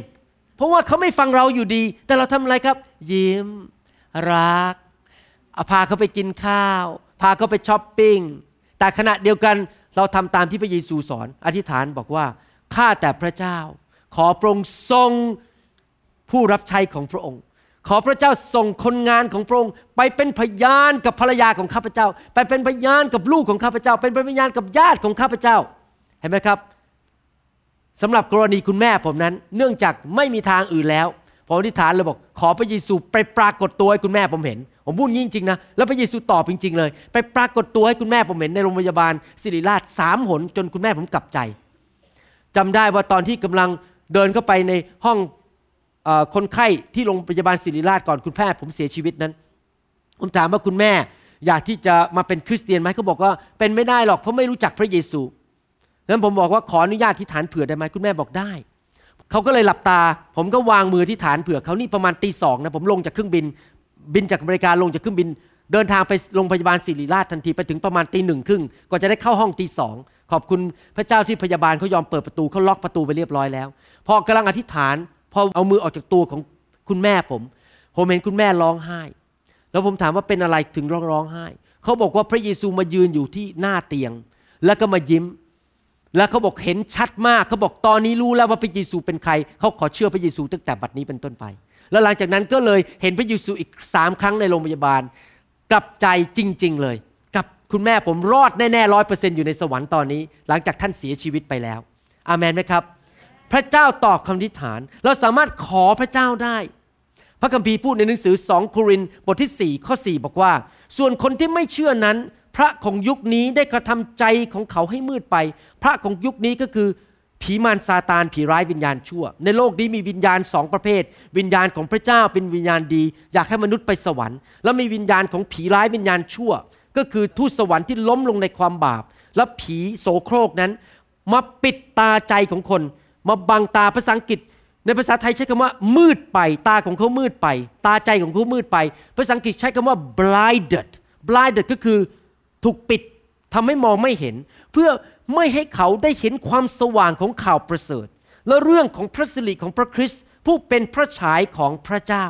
เพราะว่าเขาไม่ฟังเราอยู่ดี แต่เราทำอะไรครับ ยิ้ม รักเอาพาเขาไปกินข้าว พาเขาไปช้อปปิ้งแต่ขณะเดียวกันเราทำตามที่พระเยซูสอน อธิษฐานบอกว่าข้าแต่พระเจ้า ขอพระองค์ทรงผู้รับใช้ของพระองค์ ขอพระเจ้าส่งคนงานของพระองค์ไปเป็นพยานกับภรรยาของข้าพเจ้า ไปเป็นพยานกับลูกของข้าพเจ้า เป็นพยานกับญาติของข้าพเจ้า เห็นไหมครับสำหรับกรณีคุณแม่ผมนั้น เนื่องจากไม่มีทางอื่นแล้วผมอธิษฐานเลยบอกขอพระเยซูไปปรากฏตัวให้คุณแม่ผมเห็น ผมพูดจริงๆนะแล้วพระเยซูตอบจริงๆเลย ไปปรากฏตัวให้คุณแม่ผมเห็นในโรงพยาบาลศิริราชสามหนจนคุณแม่ผมกลับใจจำได้ว่าตอนที่กำลังเดินเข้าไปในห้อง คนไข้ที่โรงพยาบาลศิริราชก่อนคุณแม่ผมเสียชีวิตนั้น ผมถามว่าคุณแม่อยากที่จะมาเป็นคริสเตียนไหมเขาบอกว่าเป็นไม่ได้หรอกเพราะไม่รู้จักพระเยซูนั้นผมบอกว่าขออนุญาตที่ฐานเผื่อได้ไหมคุณแม่บอกได้เขาก็เลยหลับตา ผมก็วางมือที่ฐานเผื่อเขานี่ประมาณตีสองนะผมลงจากเครื่องบิน บินจากอเมริกาลงจากเครื่องบิน เดินทางไปโรงพยาบาลศิริราชทันทีไปถึงประมาณตีหนึ่งครึ่งก็จะได้เข้าห้องตีสองขอบคุณพระเจ้าที่พยาบาลเขายอมเปิดประตูเขาล็อกประตูไปเรียบร้อยแล้ว พอกำลังอธิษฐาน พอเอามือออกจากตัวของคุณแม่ผม ผมเห็นคุณแม่ร้องไห้ แล้วผมถามว่าเป็นอะไรถึงร้องร้องไห้ เขาบอกว่าพระเยซูมายืนอยู่ที่หน้าเตียง แล้วก็มายิ้ม แล้วเขาบอกเห็นชัดมาก เขาบอกตอนนี้รู้แล้วว่าพระเยซูเป็นใคร เขาขอเชื่อพระเยซูตั้งแต่บัดนี้เป็นต้นไป แล้วหลังจากนั้นก็เลยเห็นพระเยซูอีกสามครั้งในโรงพยาบาล กลับใจจริง ๆ เลยกับคุณแม่ผมรอดแน่ๆร้อยเปอร์เซ็นต์อยู่ในสวรรค์ตอนนี้ หลังจากท่านเสียชีวิตไปแล้ว อามันไหมครับ พระเจ้าตอบคำทิฐาน เราสามารถขอพระเจ้าได้ พระคัมภีร์พูดในหนังสือสองโครินบทที่ 4 ข้อ 4 บอกว่า ส่วนคนที่ไม่เชื่อนั้น พระของยุคนี้ได้กระทำใจของเขาให้มืดไป พระของยุคนี้ก็คือผีมารซาตานผีร้ายวิญญาณชั่ว ในโลกนี้มีวิญญาณสองประเภท วิญญาณของพระเจ้าเป็นวิญญาณดี อยากให้มนุษย์ไปสวรรค์ แล้วมีวิญญาณของผีร้ายวิญญาณชั่ว ก็คือทูตสวรรค์ที่ล้มลงในความบาป และผีโสโครกนั้น มาปิดตาใจของคน มาบังตาภาษาอังกฤษ ในภาษาไทยใช้คำว่า มืดไป ตาของเขามืดไป ตาใจของเขามืดไป ภาษาอังกฤษใช้คำว่า blinded blinded ก็คือถูกปิดทำให้มองไม่เห็น เพื่อไม่ให้เขาได้เห็นความสว่างของข่าวประเสริฐ และเรื่องของพระสิริของพระคริสต์ผู้เป็นพระฉายของพระเจ้า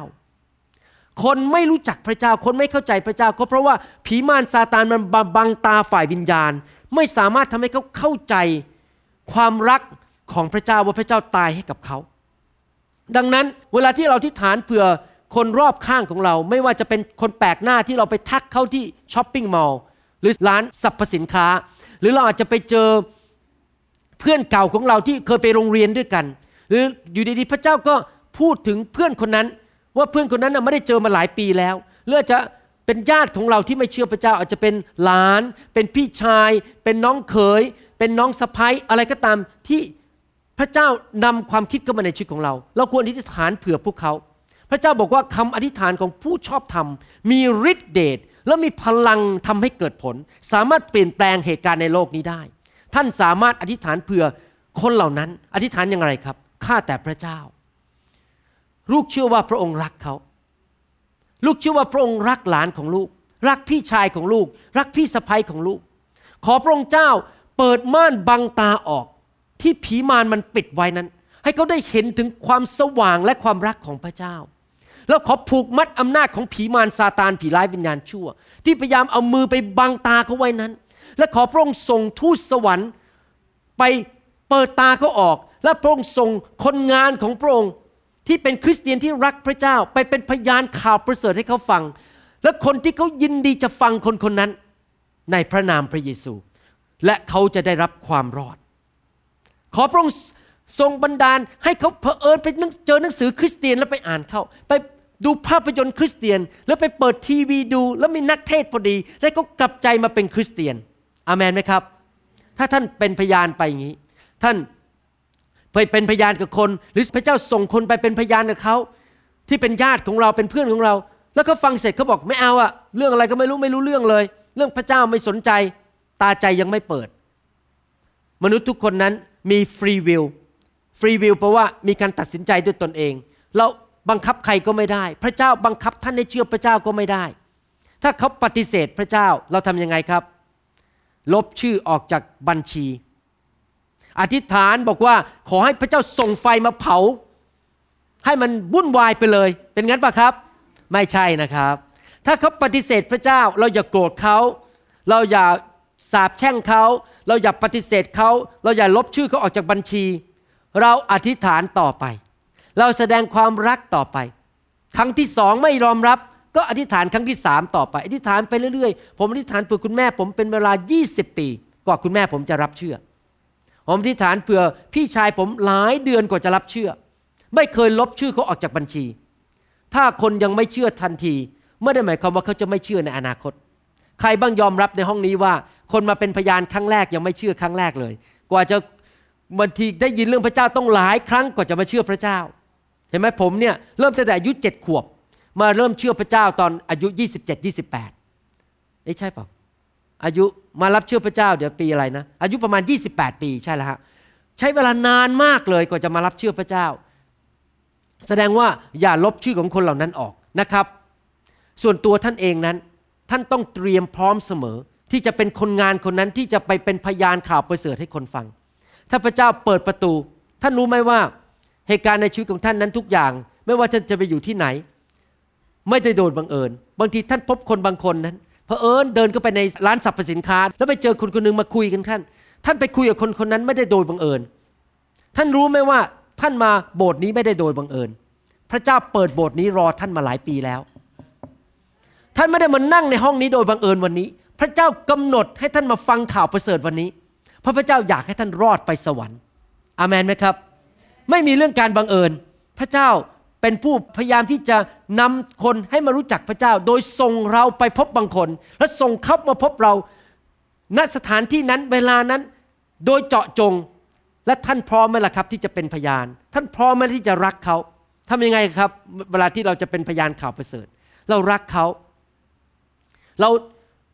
คนไม่รู้จักพระเจ้า คนไม่เข้าใจพระเจ้า ก็เพราะว่าผีมารซาตานมันบังตาฝ่ายวิญญาณ ไม่สามารถทำให้เขาเข้าใจ ความรัก ของพระเจ้าว่าพระเจ้าตายให้กับเขา ดังนั้นเวลาที่เราที่ฐานเผื่อคนรอบข้างของเรา ไม่ว่าจะเป็นคนแปลกหน้าที่เราไปทักเข้าที่ช้อปปิ้งมอลล์หรือร้านสรรพสินค้า หรือเราอาจจะไปเจอเพื่อนเก่าของเราที่เคยไปโรงเรียนด้วยกัน หรืออยู่ดีๆพระเจ้าก็พูดถึงเพื่อนคนนั้น ว่าเพื่อนคนนั้นไม่ได้เจอมาหลายปีแล้วหรือจจะเป็นญาติของเราที่ไม่เชื่อพระเจ้า อาจจะเป็นหลาน เป็นพี่ชาย เป็นน้องเขย เป็นน้องสะพ้ยอะไรก็ตามที่ พระเจ้านำความคิดเข้ามาในชีวิตของเรา เราควรอธิษฐานเผื่อพวกเขา พระเจ้าบอกว่าคำอธิษฐานของผู้ชอบธรรม มีฤทธิเดชและมีพลังทำให้เกิดผล สามารถเปลี่ยนแปลงเหตุการณ์ในโลกนี้ได้ ท่านสามารถอธิษฐานเผื่อคนเหล่านั้น อธิษฐานอย่างไรครับข้าแต่พระเจ้า ลูกเชื่อว่าพระองค์รักเขา ลูกเชื่อว่าพระองค์รักหลานของลูก รักพี่ชายของลูก รักพี่สะใภ้ของลูก ขอพระองค์เจ้าเปิดม่านบังตาออก ที่ผีมารมันปิดไว้นั้น ให้เขาได้เห็นถึงความสว่างและความรักของพระเจ้า แล้วขอผูกมัดอำนาจของผีมารซาตานผีร้ายวิญญาณชั่ว ที่พยายามเอามือไปบังตาเขาไว้นั้น และขอพระองค์ส่งทูตสวรรค์ไปเปิดตาเขาออก และพระองค์ส่งคนงานของพระองค์ที่เป็นคริสเตียนที่รักพระเจ้าไปเป็นพยานข่าวประเสริฐให้เขาฟัง และคนที่เขายินดีจะฟังคนคนนั้น ในพระนามพระเยซู และเขาจะได้รับความรอด ขอพระองค์ทรงบันดาลให้เขาเผอิญไปเจอหนังสือคริสเตียนแล้วไปอ่านเข้า ไปดูภาพยนตร์คริสเตียน แล้วไปเปิดทีวีดู แล้วมีนักเทศพอดี แล้วก็กลับใจมาเป็นคริสเตียนอามนไหมครับ ถ้าท่านเป็นพยานไปอย่างนี้ ท่านไปเป็นพยานกับคน หรือพระเจ้าส่งคนไปเป็นพยานกับเขาที่เป็นญาติของเราเป็นเพื่อนของเรา แล้วเขาฟังเสร็จเขาบอกไม่เอาอะเรื่องอะไรก็ไม่รู้ไม่รู้เรื่องเลย เรื่องพระเจ้าไม่สนใจ ตาใจยังไม่เปิด มนุษย์ทุกคนนั้น มีฟรีวิลฟรีวิลแปลว่ามีการตัดสินใจด้วยตนเอง เราบังคับใครก็ไม่ได้ พระเจ้าบังคับท่านให้เชื่อพระเจ้าก็ไม่ได้ ถ้าเขาปฏิเสธพระเจ้าเราทำยังไงครับ ลบชื่อออกจากบัญชี อธิษฐานบอกว่าขอให้พระเจ้าส่งไฟมาเผา ให้มันวุ่นวายไปเลย เป็นงั้นปะครับ ไม่ใช่นะครับ ถ้าเขาปฏิเสธพระเจ้า เราอย่าโกรธเขา เราอย่าสาบแช่งเขา เราอย่าปฏิเสธเขา เราอย่าลบชื่อเขาออกจากบัญชี เราอธิษฐานต่อไป เราแสดงความรักต่อไป ครั้งที่สองไม่ยอมรับก็อธิษฐานครั้งที่สามต่อไป อธิษฐานไปเรื่อยๆ ผมอธิษฐานเผื่อคุณแม่ผมเป็นเวลา 20 ปี กว่าคุณแม่ผมจะรับเชื่อ ผมอธิษฐานเผื่อพี่ชายผมหลายเดือนกว่าจะรับเชื่อ ไม่เคยลบชื่อเขาออกจากบัญชี ถ้าคนยังไม่เชื่อทันที ไม่ได้หมายความว่าเขาจะไม่เชื่อในอนาคต ใครบ้างยอมรับในห้องนี้ว่า คนมาเป็นพยานครั้งแรกยังไม่เชื่อครั้งแรกเลย กว่าจะบางทีได้ยินเรื่องพระเจ้าต้องหลายครั้งกว่าจะมาเชื่อพระเจ้าเห็นไหมผมเนี่ยเริ่มตั้งแต่อายุเจ็ดขวบ มาเริ่มเชื่อพระเจ้าตอนอายุ 27 28เอ๊ะใช่เปล่าอายุมารับเชื่อพระเจ้าเดี๋ยวปีอะไรนะอายุประมาณ 28 ปีใช่แล้วฮะใช้เวลานานมากเลยกว่าจะมารับเชื่อพระเจ้า แสดงว่าอย่าลบชื่อของคนเหล่านั้นออกนะครับ ส่วนตัวท่านเองนั้น ท่านต้องเตรียมพร้อมเสมอ ที่จะเป็นคนงานคนนั้นที่จะไปเป็นพยานข่าวประเสริฐให้คนฟัง ถ้าพระเจ้าเปิดประตู ท่านรู้ไหมว่าเหตุการณ์ในชีวิตของท่านนั้นทุกอย่าง ไม่ว่าท่านจะไปอยู่ที่ไหน ไม่ได้โดนบังเอิญ บางทีท่านพบคนบางคนนั้นเพอเอิญเดินเข้าไปในร้านสรรพสินค้า แล้วไปเจอคนคนนึงมาคุยกันท่าน ท่านไปคุยกับคนคนนั้นไม่ได้โดยบังเอิญ ท่านรู้ไหมว่าท่านมาโบสถ์นี้ไม่ได้โดยบังเอิญ พระเจ้าเปิดโบสถ์นี้รอท่านมาหลายปีแล้ว ท่านไม่ได้มานั่งในห้องนี้โดยบังเอิญวันนี้ พระเจ้ากำหนดให้ท่านมาฟังข่าวประเสริฐวันนี้ เพราะพระเจ้าอยากให้ท่านรอดไปสวรรค์อามันไหมครับ ไม่มีเรื่องการบังเอิญ พระเจ้าเป็นผู้พยายามที่จะนำคนให้มารู้จักพระเจ้า โดยส่งเราไปพบบางคน และส่งเขามาพบเราณสถานที่นั้นเวลานั้นโดยเจาะจงและท่านพร้อมไหมล่ะครับ ที่จะเป็นพยาน ท่านพร้อมไหมที่จะรักเขาทำยังไงครับ เวลาที่เราจะเป็นพยานข่าวประเสริฐ เรารักเขา เรา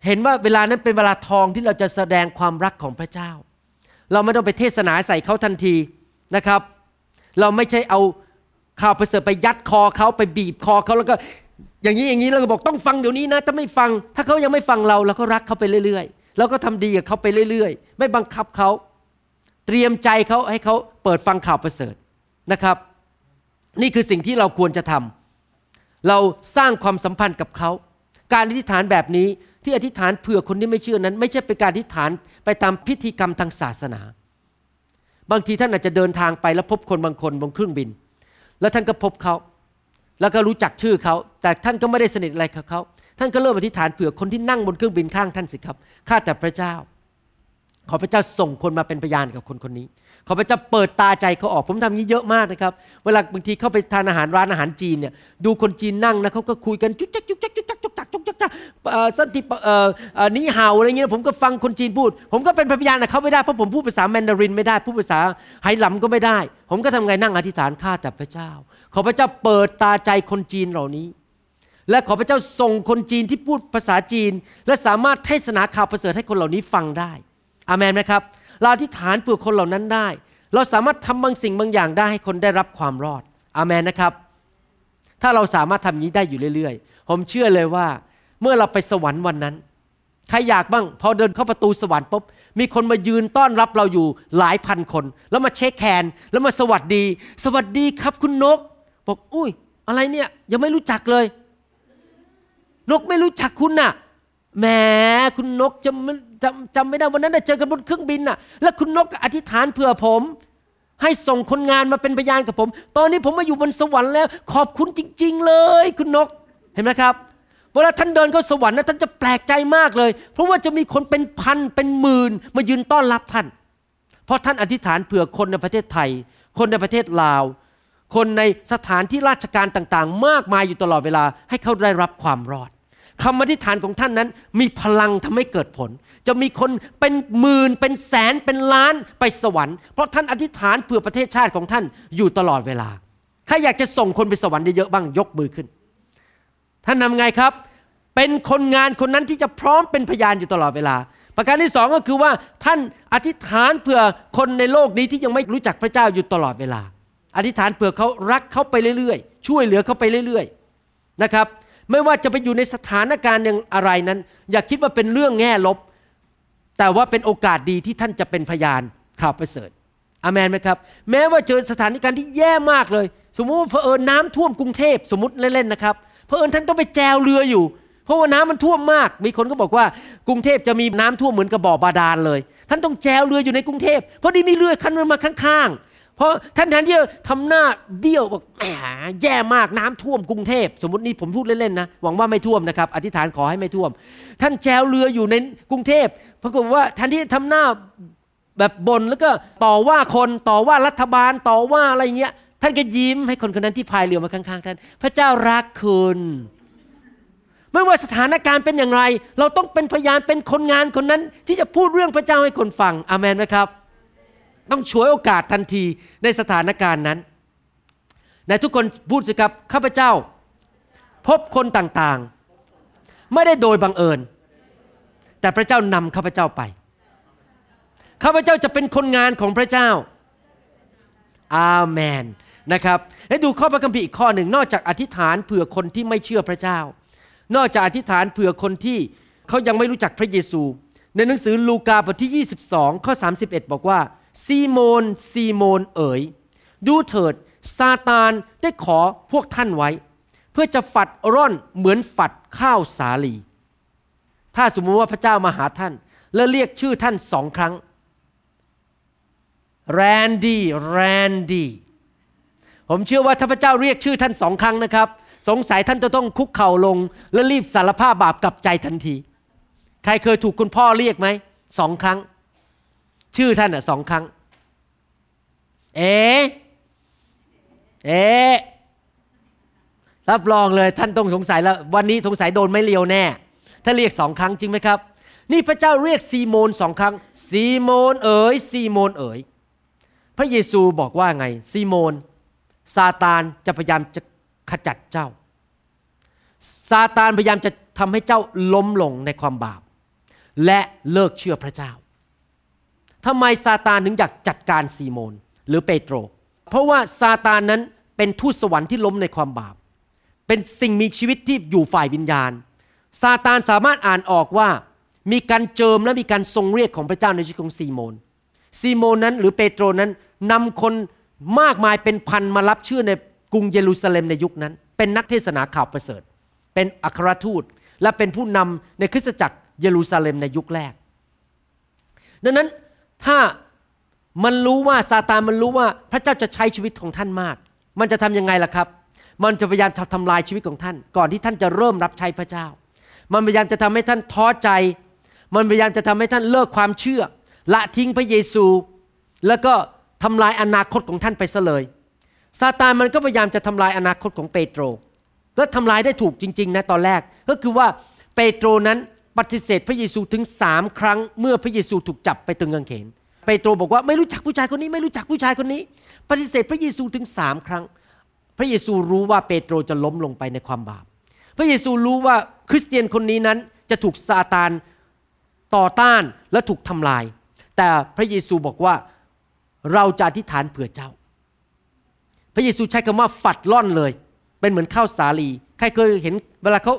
เห็นว่าเวลานั้นเป็นเวลาทองที่เราจะแสดงความรักของพระเจ้า เราไม่ต้องไปเทศนาใส่เขาทันทีนะครับ เราไม่ใช่เอาข่าวประเสริฐไปยัดคอเขาไปบีบคอเขาแล้วก็อย่างนี้อย่างนี้เราก็บอกต้องฟังเดี๋ยวนี้นะถ้าไม่ฟัง ถ้าเขายังไม่ฟังเราเราก็รักเขาไปเรื่อยๆเราก็ทำดีกับเขาไปเรื่อย ๆ ไม่บังคับเขาเตรียมใจเขาให้เขาเปิดฟังข่าวประเสริฐนะครับ นี่คือสิ่งที่เราควรจะทำเราสร้างความสัมพันธ์กับเขา การอธิษฐานแบบนี้ ที่อธิษฐานเผื่อคนที่ไม่เชื่อนั้น ไม่ใช่เป็นการอธิษฐานไปตามพิธีกรรมทางศาสนา บางทีท่านอาจจะเดินทางไปแล้วพบคนบางคนบนเครื่องบิน แล้วท่านก็พบเขา แล้วก็รู้จักชื่อเขา แต่ท่านก็ไม่ได้สนิทอะไรกับเขาท่านก็เริ่มอธิษฐานเผื่อคนที่นั่งบนเครื่องบินข้างท่านสิครับข้าแต่พระเจ้า ขอพระเจ้าส่งคนมาเป็นพยานกับคนคนนี้ ขอพระเจ้าเปิดตาใจเขาออก ผมทำนี้เยอะมากนะครับ เวลาบางทีเข้าไปทานอาหารร้านอาหารจีนเนี่ย ดูคนจีนนั่งนะเขาก็คุยกันจุ๊กจักจุ๊กจักจุ๊กจักจุ๊กจักจุ๊ก จักสันติเออนี่เห่าอะไรเงี้ยผมก็ฟังคนจีนพูด ผมก็เป็นพยานกับเขาไม่ได้เพราะผมพูดภาษาแมนดารินไม่ได้พูดภาษาไหหลำก็ไม่ได้ ผมก็ทำไงนั่งอธิษฐานข้าแต่พระเจ้า ขอพระเจ้าเปิดตาใจคนจีนเหล่านี้ และขอพระเจ้าส่งคนจีนที่พูดภาษาจีน และสามารถเทศนาข่าวประเสริฐให้คนเหล่านี้ฟังได้อามันไหมครับเราอธิษฐานเพื่อคนเหล่านั้นได้ เราสามารถทำบางสิ่งบางอย่างได้ให้คนได้รับความรอดอามันนะครับ ถ้าเราสามารถทำนี้ได้อยู่เรื่อย ๆ ผมเชื่อเลยว่า เมื่อเราไปสวรรค์วันนั้น ใครอยากบ้าง พอเดินเข้าประตูสวรรค์ปุ๊บมีคนมายืนต้อนรับเราอยู่หลายพันคน แล้วมาเช็คแคนแล้วมาสวัสดี สวัสดีครับคุณนก บอกอุ้ย อะไรเนี่ยยังไม่รู้จักเลย นกไม่รู้จักคุณน่ะแหมคุณนกจำจำจำไม่ได้วันนั้นได้เจอกันบนเครื่องบินน่ะ แล้วคุณนกอธิษฐานเผื่อผม ให้ส่งคนงานมาเป็นพยานกับผม ตอนนี้ผมมาอยู่บนสวรรค์แล้ว ขอบคุณจริง ๆ เลย คุณนกเห็นไหมครับ เวลาท่านเดินเข้าสวรรค์นะท่านจะแปลกใจมากเลย เพราะว่าจะมีคนเป็นพันเป็นหมื่นมายืนต้อนรับท่าน เพราะท่านอธิษฐานเผื่อคนในประเทศไทย คนในประเทศลาว คนในสถานที่ราชการต่างๆ มากมายอยู่ตลอดเวลาให้เขาได้รับความรอดคำอธิษฐานของท่านนั้นมีพลังทำให้เกิดผล จะมีคนเป็นหมื่นเป็นแสนเป็นล้านไปสวรรค์เพราะท่านอธิษฐานเผื่อประเทศชาติของท่านอยู่ตลอดเวลาใครอยากจะส่งคนไปสวรรค์เยอะๆบ้างยกมือขึ้น ท่านทำไงครับ เป็นคนงานคนนั้นที่จะพร้อมเป็นพยานอยู่ตลอดเวลา ประการที่สองก็คือว่าท่านอธิษฐานเผื่อคนในโลกนี้ที่ยังไม่รู้จักพระเจ้าอยู่ตลอดเวลา อธิษฐานเผื่อเขารักเขาไปเรื่อยๆ ช่วยเหลือเขาไปเรื่อยๆนะครับไม่ว่าจะไปอยู่ในสถานการณ์อย่างอะไรนั้น อย่าคิดว่าเป็นเรื่องแง่ลบ แต่ว่าเป็นโอกาสดีที่ท่านจะเป็นพยานข่าวประเสริฐอามนไหมครับ แม้ว่าเจอสถานการณ์ที่แย่มากเลย สมมติว่าเผอิญน้ำท่วมกรุงเทพสมมติเล่นๆนะครับ เผอิญท่านต้องไปแจวเรืออยู่ เพราะว่าน้ำมันท่วมมาก มีคนก็บอกว่ากรุงเทพจะมีน้ำท่วมเหมือนกับบ่อบาดาลเลย ท่านต้องแจวเรืออยู่ในกรุงเทพเพราะดีมีเรือคันนึงมาข้างๆ เพราะท่านแทนที่จะทำหน้าเบี้ยวบอกแหมแย่มากน้ำท่วมกรุงเทพ สมมตินี่ผมพูดเล่นๆนะหวังว่าไม่ท่วมนะครับอธิษฐานขอให้ไม่ท่วม ท่านแจวเรืออยู่ในกรุงเทพปรากฏว่าแทนที่จะทำหน้าแบบบนแล้วก็ต่อว่าคนต่อว่ารัฐบาลต่อว่าอะไรเงี้ย ท่านก็ยิ้มให้คนคนนั้นที่พายเรือมาข้างๆท่าน พระเจ้ารักคุณ ไม่ว่าสถานการณ์เป็นอย่างไร เราต้องเป็นพยานเป็นคนงานคนนั้น ที่จะพูดเรื่องพระเจ้าให้คนฟังอเมนไหมครับ ต้องช่วยโอกาสทันทีในสถานการณ์นั้นในทุกคนพูดสิครับข้าพเจ้า พบคนต่างๆ ไม่ได้โดยบังเอิญ แต่พระเจ้านำข้าพเจ้าไปข้าพเจ้าจะเป็นคนงานของพระเจ้าอาเมน นะครับให้ดูข้อพระคัมภีร์อีกข้อหนึ่งนอกจากอธิษฐานเผื่อคนที่ไม่เชื่อพระเจ้า นอกจากอธิษฐานเผื่อคนที่เขายังไม่รู้จักพระเยซู ในหนังสือลูกาบทที่ 22 ข้อ 31 บอกว่า ซีโมน ซีโมนเอ๋ย ดูเถิดซาตานได้ขอพวกท่านไว้ เพื่อจะฝัดร่อนเหมือนฝัดข้าวสาลี ถ้าสมมติว่าพระเจ้ามาหาท่าน และเรียกชื่อท่านสองครั้งแรนดี้แรนดี้ ผมเชื่อว่าถ้าพระเจ้าเรียกชื่อท่านสองครั้งนะครับ สงสัยท่านจะต้องคุกเข่าลง และรีบสารภาพบาปกลับใจทันที ใครเคยถูกคุณพ่อเรียกไหมสองครั้ง ชื่อท่านอะสองครั้ง เอ๋เอ๋รับรองเลยท่านต้องสงสัยแล้ววันนี้สงสัยโดนไม่เลียวแน่ ถ้าเรียกสองครั้งจริงไหมครับ นี่พระเจ้าเรียกซีโมนสองครั้ง ซีโมนเอ๋ยซีโมนเอ๋ยพระเยซูบอกว่าไง ซีโมน ซาตานจะพยายามจะขจัดเจ้า ซาตานพยายามจะทำให้เจ้าล้มลงในความบาป และเลิกเชื่อพระเจ้าทำไมซาตานถึงอยากจัดการซีโมนหรือเปโตร เพราะว่าซาตานนั้นเป็นทูตสวรรค์ที่ล้มในความบาป เป็นสิ่งมีชีวิตที่อยู่ฝ่ายวิญญาณ ซาตานสามารถอ่านออกว่ามีการเจิมและมีการทรงเรียกของพระเจ้าในชีวิตของซีโมน ซีโมนนั้นหรือเปโตรนั้นนำคน มากมายเป็นพันมารับเชื่อในกรุงเยรูซาเล็มในยุคนั้น เป็นนักเทศนาข่าวประเสริฐ เป็นอัครทูตและเป็นผู้นำในคริสตจักรเยรูซาเล็มในยุคแรก ดังนั้นถ้ามันรู้ว่าซาตานมันรู้ว่าพระเจ้าจะใช้ชีวิตของท่านมาก มันจะทํำยังไงล่ะครับ มันจะพยายามทำลายชีวิตของท่าน ก่อนที่ท่านจะเริ่มรับใช้พระเจ้า มันพยายามจะทำให้ท่านท้อใจ มันพยายามจะทำให้ท่านเลิกความเชื่อ ละทิ้งพระเยซู แล้วก็ ทำลายอนาคตของท่านไปซะเลยซาตานมันก็พยายามจะทำลายอนาคตของเปโตร และทำลายได้ถูกจริง ๆ นะตอนแรก ก็คือว่าเปโตรนั้นปฏิเสธพระเยซูถึงสามครั้ง เมื่อพระเยซูถูกจับไปตึงกางเขน เปโตรบอกว่าไม่รู้จักผู้ชายคนนี้ไม่รู้จักผู้ชายคนนี้ ปฏิเสธพระเยซูถึงสามครั้ง พระเยซูรู้ว่าเปโตรจะล้มลงไปในความบาป พระเยซูรู้ว่าคริสเตียนคนนี้นั้นจะถูกซาตานต่อต้านและถูกทำลาย แต่พระเยซูบอกว่า เราจะอธิษฐานเผื่อเจ้า พระเยซูใช้คำว่าฝัดล่อนเลย เป็นเหมือนข้าวสาลี ใครเคยเห็นเวลาเขา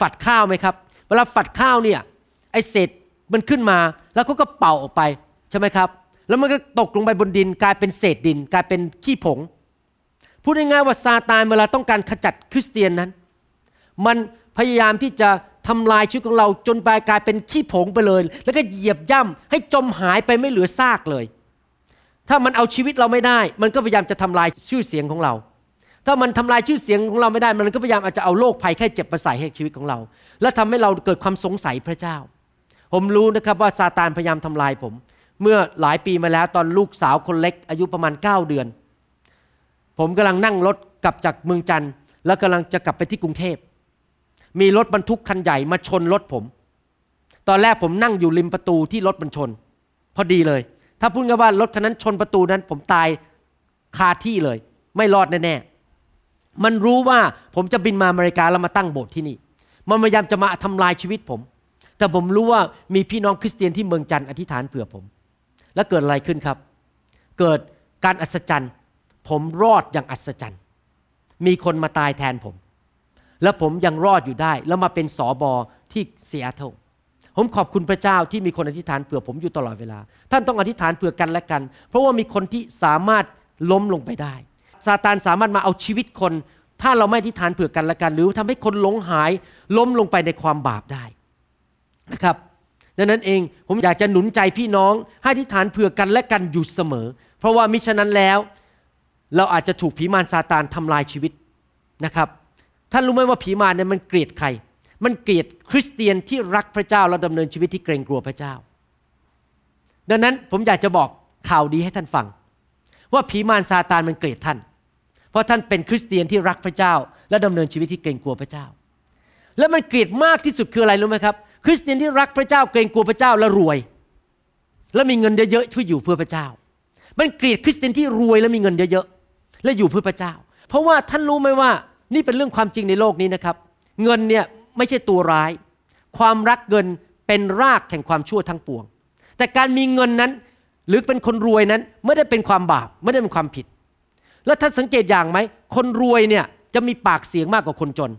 ฝัดข้าวไหมครับ เวลาฝัดข้าวเนี่ยไอเศษมันขึ้นมา แล้วเขาก็เป่าออกไปใช่ไหมครับ แล้วมันก็ตกลงไปบนดิน กลายเป็นเศษดิน กลายเป็นขี้ผง พูดง่ายๆว่าซาตานเวลาต้องการขจัดคริสเตียนนั้น มันพยายามที่จะทำลายชีวิตของเราจนไปกลายเป็นขี้ผงไปเลย แล้วก็เหยียบย่ำให้จมหายไปไม่เหลือซากเลย ถ้ามันเอาชีวิตเราไม่ได้ มันก็พยายามจะทำลายชื่อเสียงของเรา ถ้ามันทำลายชื่อเสียงของเราไม่ได้ มันก็พยายามอาจจะเอาโรคภัยแค่เจ็บมาใส่ให้ชีวิตของเรา และทำให้เราเกิดความสงสัยพระเจ้า ผมรู้นะครับว่าซาตานพยายามทำลายผม เมื่อหลายปีมาแล้วตอนลูกสาวคนเล็ก อายุประมาณ 9 เดือน ผมกำลังนั่งรถกลับจากเมืองจันทร์แล้วกำลังจะกลับไปที่กรุงเทพ มีรถบรรทุกคันใหญ่มาชนรถผม ตอนแรกผมนั่งอยู่ริมประตูที่รถมันชน พอดีเลย ถ้าพูดกันว่ารถคันนั้นชนประตูนั้น ผมตายคาที่เลย ไม่รอดแน่ๆมันรู้ว่าผมจะบินมาอเมริกาแล้วมาตั้งโบสถ์ที่นี่ มันพยายามจะมาทำลายชีวิตผม แต่ผมรู้ว่ามีพี่น้องคริสเตียนที่เมืองจันทร์อธิษฐานเผื่อผม แล้วเกิดอะไรขึ้นครับ เกิดการอัศจรรย์ ผมรอดอย่างอัศจรรย์ มีคนมาตายแทนผม แล้วผมยังรอดอยู่ได้ แล้วมาเป็นสอบอที่เซียโต ผมขอบคุณพระเจ้าที่มีคนอธิษฐานเผื่อผมอยู่ตลอดเวลา ท่านต้องอธิษฐานเผื่อกันและกัน เพราะว่ามีคนที่สามารถล้มลงไปได้ซาตานสามารถมาเอาชีวิตคน ถ้าเราไม่อธิษฐานเผื่อกันและกัน หรือทำให้คนหลงหายล้มลงไปในความบาปได้นะครับดังนั้นเองผมอยากจะหนุนใจพี่น้อง ให้อธิษฐานเผื่อกันและกันอยู่เสมอ เพราะว่ามิฉะนั้นแล้ว เราอาจจะถูกผีมารซาตานทำลายชีวิตนะครับท่านรู้ไหมว่าผีมารเนี่ยมันเกลียดใคร มันเกลียดคริสเตียนที่รักพระเจ้าและดำเนินชีวิตที่เกรงกลัวพระเจ้า ดังนั้นผมอยากจะบอกข่าวดีให้ท่านฟัง ว่าผีมารซาตานมันเกลียดท่าน เพราะท่านเป็นคริสเตียนที่รักพระเจ้า และดำเนินชีวิตที่เกรงกลัวพระเจ้า และมันเกลียดมากที่สุดคืออะไรรู้ไหมครับ คริสเตียนที่รักพระเจ้าเกรงกลัวพระเจ้าและรวย และมีเงินเยอะๆเพื่ออยู่เพื่อพระเจ้า มันเกลียดคริสเตียนที่รวยและมีเงินเยอะๆและอยู่เพื่อพระเจ้า เพราะว่าท่านรู้ไหมว่านี่เป็นเรื่องความจริงในโลกนี้นะครับ เงินเนี่ย ไม่ใช่ตัวร้าย ความรักเงินเป็นรากแห่งความชั่วทั้งปวง แต่การมีเงินนั้นหรือเป็นคนรวยนั้นไม่ได้เป็นความบาปไม่ได้เป็นความผิด แล้วท่านสังเกตอย่างไหมคนรวยเนี่ยจะมีปากเสียงมากกว่าคนจน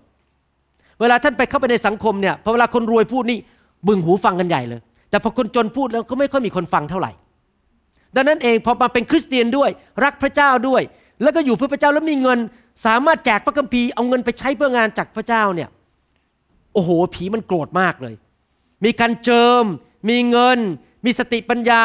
เวลาท่านไปเข้าไปในสังคมเนี่ยพอเวลาคนรวยพูดนี่บึงหูฟังกันใหญ่เลย แต่พอคนจนพูดแล้วก็ไม่ค่อยมีคนฟังเท่าไหร่ ดังนั้นเองพอมาเป็นคริสเตียนด้วย รักพระเจ้าด้วย แล้วก็อยู่เพื่อพระเจ้าแล้วมีเงิน สามารถแจกพระคัมภีร์เอาเงินไปใช้เพื่องานจากพระเจ้าเนี่ย อ้โห ผีมันโกรธมากเลย มีการเจิม มีเงิน มีสติปัญญา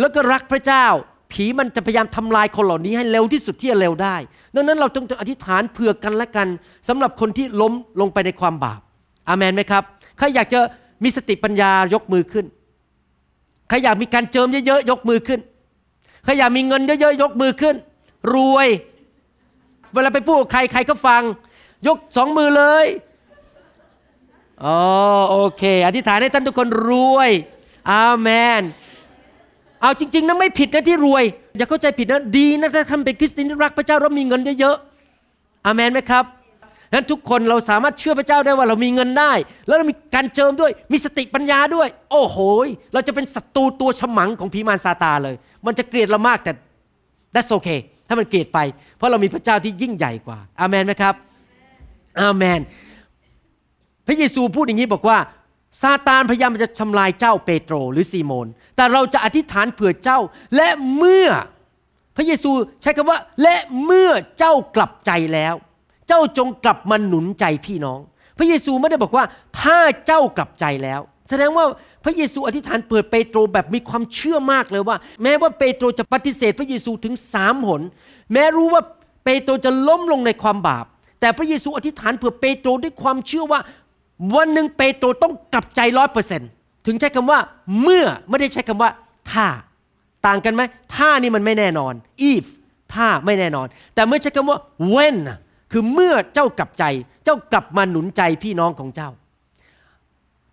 แล้วก็รักพระเจ้า ผีมันจะพยายามทำลายคนเหล่านี้ให้เร็วที่สุดที่จะเร็วได้ ดังนั้นเราต้องอธิษฐานเผื่อกันและกันสำหรับคนที่ล้มลงไปในความบาป อามันไหมครับใครอยากจะมีสติปัญญายกมือขึ้นใครอยากมีการเจิมเยอะๆยกมือขึ้นใครอยากมีเงินเยอะๆยกมือขึ้น รวย เวลาไปพูดกับใครใครก็ฟัง ยกสองมือเลย อ๋อโอเค อธิษฐานให้ท่านทุกคนรวยอาเมน เอาจริง ๆนะไม่ผิดนะที่รวย อย่าเข้าใจผิดนะดีนะถ้าท่านเป็นคริสเตียนที่รักพระเจ้าแล้วมีเงินเยอะๆอาเมนไหมครับนั้นทุกคนเราสามารถเชื่อพระเจ้าได้ว่าเรามีเงินได้ แล้วเรามีการเจิมด้วย มีสติปัญญาด้วย โอ้โหเราจะเป็นศัตรูตัวฉมังของผีมารซาตาเลย มันจะเกลียดเรามากแต่ that's okay ถ้ามันเกลียดไป เพราะเรามีพระเจ้าที่ยิ่งใหญ่กว่าอาเมนไหมครับอาเมน พระเยซูพูดอย่างนี้บอกว่าซาตานพยายามจะทำลายเจ้าเปโตรหรือซีโมน แต่เราจะอธิษฐานเผื่อเจ้า และเมื่อพระเยซูใช้คำว่า และเมื่อเจ้ากลับใจแล้ว เจ้าจงกลับมาหนุนใจพี่น้อง พระเยซูไม่ได้บอกว่า ถ้าเจ้ากลับใจแล้ว แสดงว่าพระเยซูอธิษฐานเปิดเปโตรแบบมีความเชื่อมากเลยว่า แม้ว่าเปโตรจะปฏิเสธพระเยซูถึงสามหน แม้รู้ว่าเปโตรจะล้มลงในความบาป แต่พระเยซูอธิษฐานเผื่อเปโตรด้วยความเชื่อว่า วันหนึ่งเปโตรต้องกลับใจร้อยเปอร์เซ็นถึงใช้คำว่าเมื่อไม่ได้ใช้คำว่าถ้าต่างกันไหมถ้านี่มันไม่แน่นอน if ถ้าไม่แน่นอน แต่เมื่อใช้คำว่า when คือเมื่อเจ้ากลับใจ เจ้ากลับมาหนุนใจพี่น้องของเจ้า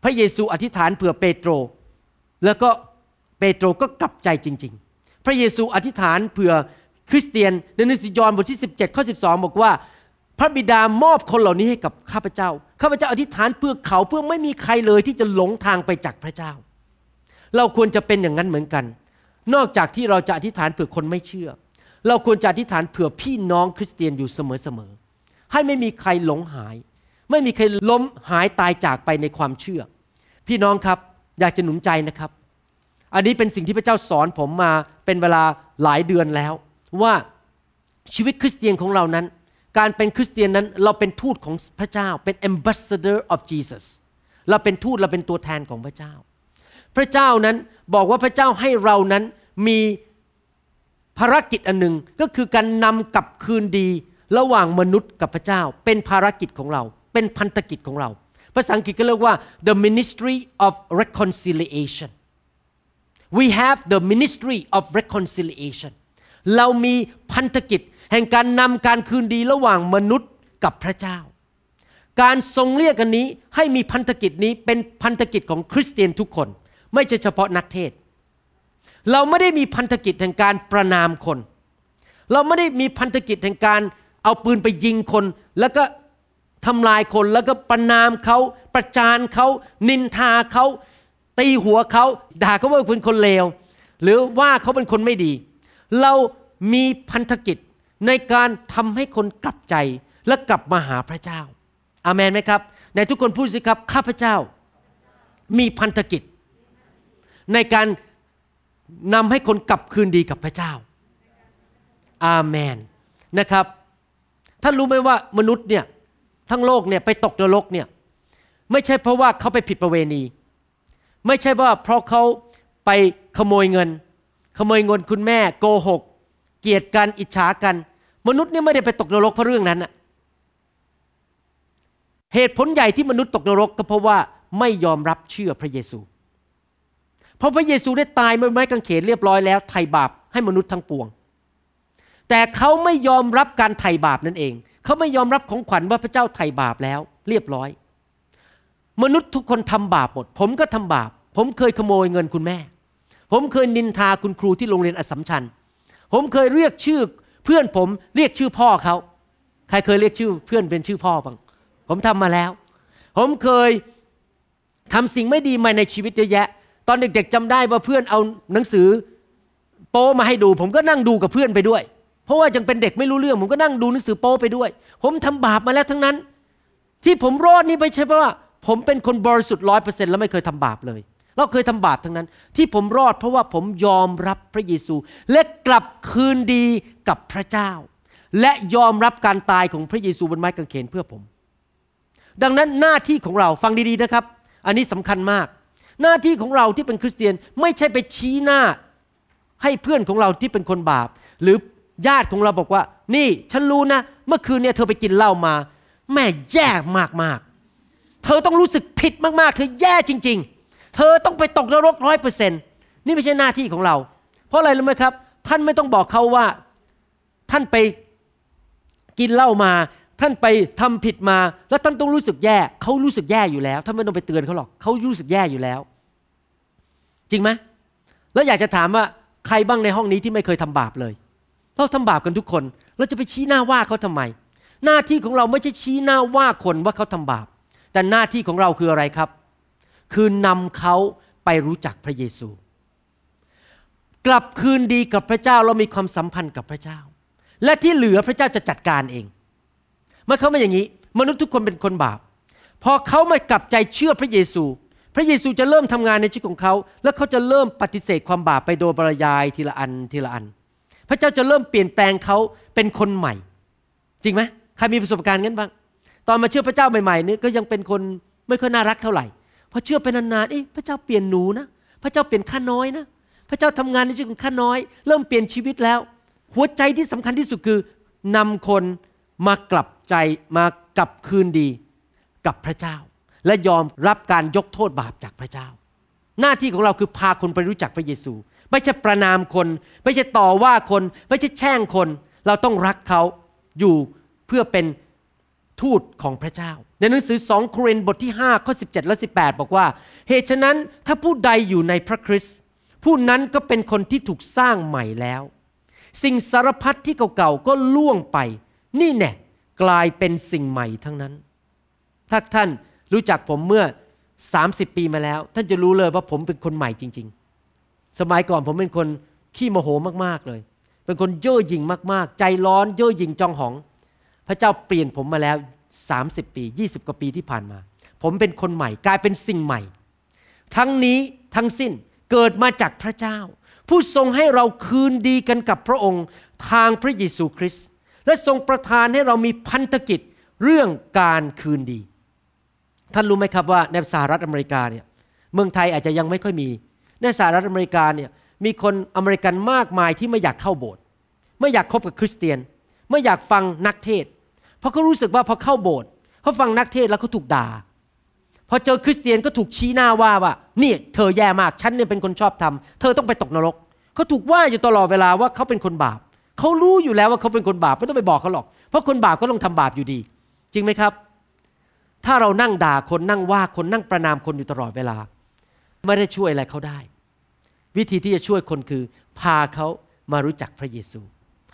พระเยซูอธิษฐานเผื่อเปโตร แล้วก็เปโตรก็กลับใจจริง ๆ พระเยซูอธิษฐานเผื่อคริสเตียนในหนังสือยอห์นบทที่ 17ข้อ12 บอกว่า พระบิดามอบคนเหล่านี้ให้กับข้าพเจ้า ข้าพเจ้าอธิษฐานเพื่อเขาเพื่อไม่มีใครเลยที่จะหลงทางไปจากพระเจ้า เราควรจะเป็นอย่างนั้นเหมือนกัน นอกจากที่เราจะอธิษฐานเผื่อคนไม่เชื่อ เราควรจะอธิษฐานเผื่อพี่น้องคริสเตียนอยู่เสมอๆ ให้ไม่มีใครหลงหาย ไม่มีใครล้มหายตายจากไปในความเชื่อ พี่น้องครับอยากจะหนุนใจนะครับ อันนี้เป็นสิ่งที่พระเจ้าสอนผมมาเป็นเวลาหลายเดือนแล้ว ว่าชีวิตคริสเตียนของเรานั้น การเป็นคริสเตียนนั้นเราเป็นทูตของพระเจ้าเป็น ambassador of Jesus เราเป็นทูตเราเป็นตัวแทนของพระเจ้า พระเจ้านั้นบอกว่าพระเจ้าให้เรานั้นมีภารกิจอันหนึ่งก็คือการนำกลับคืนดีระหว่างมนุษย์กับพระเจ้า เป็นภารกิจของเรา เป็นพันธกิจของเรา ภาษาอังกฤษก็เรียกว่า the ministry of reconciliation we have the ministry of reconciliation เรามีพันธกิจ แห่งการนำการคืนดีระหว่างมนุษย์กับพระเจ้า การทรงเรียกกันนี้ให้มีพันธกิจนี้เป็นพันธกิจของคริสเตียนทุกคน ไม่ใช่เฉพาะนักเทศ เราไม่ได้มีพันธกิจแห่งการประนามคน เราไม่ได้มีพันธกิจแห่งการเอาปืนไปยิงคน แล้วก็ทำลายคนแล้วก็ประนามเขาประจานเขานินทาเขาตีหัวเขาด่าเขาว่าเป็นคนเลวหรือว่าเขาเป็นคนไม่ดี เรามีพันธกิจ ในการทำให้คนกลับใจและกลับมาหาพระเจ้า อามันไหมครับในทุกคนพูดสิครับข้าพเจ้า มีพันธกิจ ในการนำให้คนกลับคืนดีกับพระเจ้า อาเมนนะครับ ท่านรู้ไหมว่ามนุษย์เนี่ยทั้งโลกเนี่ยไปตกนรกเนี่ยไม่ใช่เพราะว่าเขาไปผิดประเวณี ไม่ใช่ว่าเพราะเขาไปขโมยเงิน ขโมยเงินคุณแม่โกหก เกลียดกันอิจฉากัน มนุษย์เนี่ยไม่ได้ไปตกนรกเพราะเรื่องนั้นอะเหตุผลใหญ่ที่มนุษย์ตกนรกก็เพราะว่าไม่ยอมรับเชื่อพระเยซู เพราะพระเยซูได้ตายบนไม้กางเขนเรียบร้อยแล้วไถ่บาปให้มนุษย์ทั้งปวง แต่เขาไม่ยอมรับการไถ่บาปนั่นเอง เขาไม่ยอมรับของขวัญว่าพระเจ้าไถ่บาปแล้วเรียบร้อย มนุษย์ทุกคนทำบาปหมด ผมก็ทำบาป ผมเคยขโมยเงินคุณแม่ ผมเคยนินทาคุณครูที่โรงเรียนอสมชัญ ผมเคยเรียกชื่อเพื่อนผมเรียกชื่อพ่อเขา ใครเคยเรียกชื่อเพื่อนเป็นชื่อพ่อบ้าง ผมทำมาแล้ว ผมเคยทำสิ่งไม่ดีมาในชีวิตเยอะแยะ ตอนเด็กๆจำได้ว่าเพื่อนเอาหนังสือ โป้มาให้ดู ผมก็นั่งดูกับเพื่อนไปด้วย เพราะว่ายังเป็นเด็กไม่รู้เรื่อง ผมก็นั่งดูหนังสือโป้ไปด้วย ผมทำบาปมาแล้วทั้งนั้น ที่ผมรอดนี่ไม่ใช่เพราะว่า ผมเป็นคนบริสุทธิ์ร้อยเปอร์เซ็นต์แล้วไม่เคยทำบาปเลย เราเคยทำบาปทั้งนั้น ที่ผมรอดเพราะว่าผมยอมรับพระเยซู และกลับคืนดีกับพระเจ้า และยอมรับการตายของพระเยซูบนไม้กางเขนเพื่อผม ดังนั้นหน้าที่ของเราฟังดีๆนะครับ อันนี้สำคัญมาก หน้าที่ของเราที่เป็นคริสเตียนไม่ใช่ไปชี้หน้า ให้เพื่อนของเราที่เป็นคนบาป หรือญาติของเราบอกว่า นี่ฉันรู้นะ เมื่อคืนเนี่ยเธอไปกินเหล้ามา แม่แย่มากๆเธอต้องรู้สึกผิดมากๆ เธอแย่จริง ๆ เธอต้องไปตกนรกร้อยเปอร์เซ็นต์นี่ไม่ใช่หน้าที่ของเรา เพราะอะไรรู้ไหมครับ ท่านไม่ต้องบอกเขาว่าท่านไปกินเหล้ามา ท่านไปทำผิดมา แล้วท่านต้องรู้สึกแย่เขารู้สึกแย่อยู่แล้วท่านไม่ต้องไปเตือนเขาหรอกเขารู้สึกแย่อยู่แล้ว จริงไหมแล้วอยากจะถามว่าใครบ้างในห้องนี้ที่ไม่เคยทำบาปเลยเราทำบาปกันทุกคน เราจะไปชี้หน้าว่าเขาทำไม หน้าที่ของเราไม่ใช่ชี้หน้าว่าคนว่าเขาทำบาป แต่หน้าที่ของเราคืออะไรครับ คือนำเขาไปรู้จักพระเยซู กลับคืนดีกับพระเจ้าเรามีความสัมพันธ์กับพระเจ้า และที่เหลือพระเจ้าจะจัดการเองเมื่อเขามาอย่างนี้ มนุษย์ทุกคนเป็นคนบาป พอเขามากลับใจเชื่อพระเยซู พระเยซูจะเริ่มทำงานในชีวิตของเขา แล้วเขาจะเริ่มปฏิเสธความบาปไปโดยปรยายทีละอันทีละอัน พระเจ้าจะเริ่มเปลี่ยนแปลงเขาเป็นคนใหม่ จริงไหมใครมีประสบการณ์งั้นบ้าง ตอนมาเชื่อพระเจ้าใหม่ๆนี่ก็ยังเป็นคนไม่ค่อยน่ารักเท่าไหร่ พอเชื่อไปนานๆเอ๊ะพระเจ้าเปลี่ยนหนูนะ พระเจ้าเปลี่ยนข้าน้อยนะ พระเจ้าทำงานในชีวิตของข้าน้อย เริ่มเปลี่ยนชีวิตแล้ว หัวใจที่สำคัญที่สุดคือนำคนมากลับใจมากลับคืนดี กับพระเจ้า และยอมรับการยกโทษบาปจากพระเจ้า หน้าที่ของเราคือพาคนไปรู้จักพระเยซู ไม่ใช่ประนามคน ไม่ใช่ต่อว่าคน ไม่ใช่แช่งคน เราต้องรักเขาอยู่เพื่อเป็น ทูตของพระเจ้า ในหนังสือสองโครินธ์บทที่ 5 ข้อ 17 และ 18 บอกว่า เหตุฉะนั้นถ้าผู้ใดอยู่ในพระคริสต์ผู้นั้นก็เป็นคนที่ถูกสร้างใหม่แล้ว สิ่งสารพัดที่เก่าๆก็ล่วงไป นี่แน่กลายเป็นสิ่งใหม่ทั้งนั้น ถ้าท่านรู้จักผมเมื่อ 30 ปีมาแล้ว ท่านจะรู้เลยว่าผมเป็นคนใหม่จริง ๆ สมัยก่อนผมเป็นคนขี้โมโหมากๆเลย เป็นคนเย่อหยิ่งมากๆ ใจร้อนเย่อหยิ่งจองหอง พระเจ้าเปลี่ยนผมมาแล้ว 30 ปี 20 กว่าปีที่ผ่านมา ผมเป็นคนใหม่กลายเป็นสิ่งใหม่ ทั้งนี้ทั้งสิ้นเกิดมาจากพระเจ้า ผู้ทรงให้เราคืนดีกันกับพระองค์ทางพระเยซูคริสต์และทรงประทานให้เรามีพันธกิจเรื่องการคืนดี ท่านรู้ไหมครับว่าในสหรัฐอเมริกาเนี่ยเมืองไทยอาจจะยังไม่ค่อยมี ในสหรัฐอเมริกาเนี่ยมีคนอเมริกันมากมายที่ไม่อยากเข้าโบสถ์ไม่อยากคบกับคริสเตียน ไม่อยากฟังนักเทศ เพราะเขารู้สึกว่าพอเข้าโบสถ์เขาฟังนักเทศแล้วเขาถูกด่า พอเจอคริสเตียนก็ถูกชี้หน้าว่าว่านี่เธอแย่มากฉันเนี่ยเป็นคนชอบทำเธอต้องไปตกนรกเขาถูกว่าอยู่ตลอดเวลาว่าเขาเป็นคนบาปเขารู้อยู่แล้วว่าเขาเป็นคนบาปไม่ต้องไปบอกเขาหรอก เพราะคนบาปก็ต้องทำบาปอยู่ดี จริงไหมครับ ถ้าเรานั่งด่าคนนั่งว่าคนนั่งประนามคนอยู่ตลอดเวลา ไม่ได้ช่วยอะไรเขาได้ วิธีที่จะช่วยคนคือ พาเขามารู้จักพระเยซู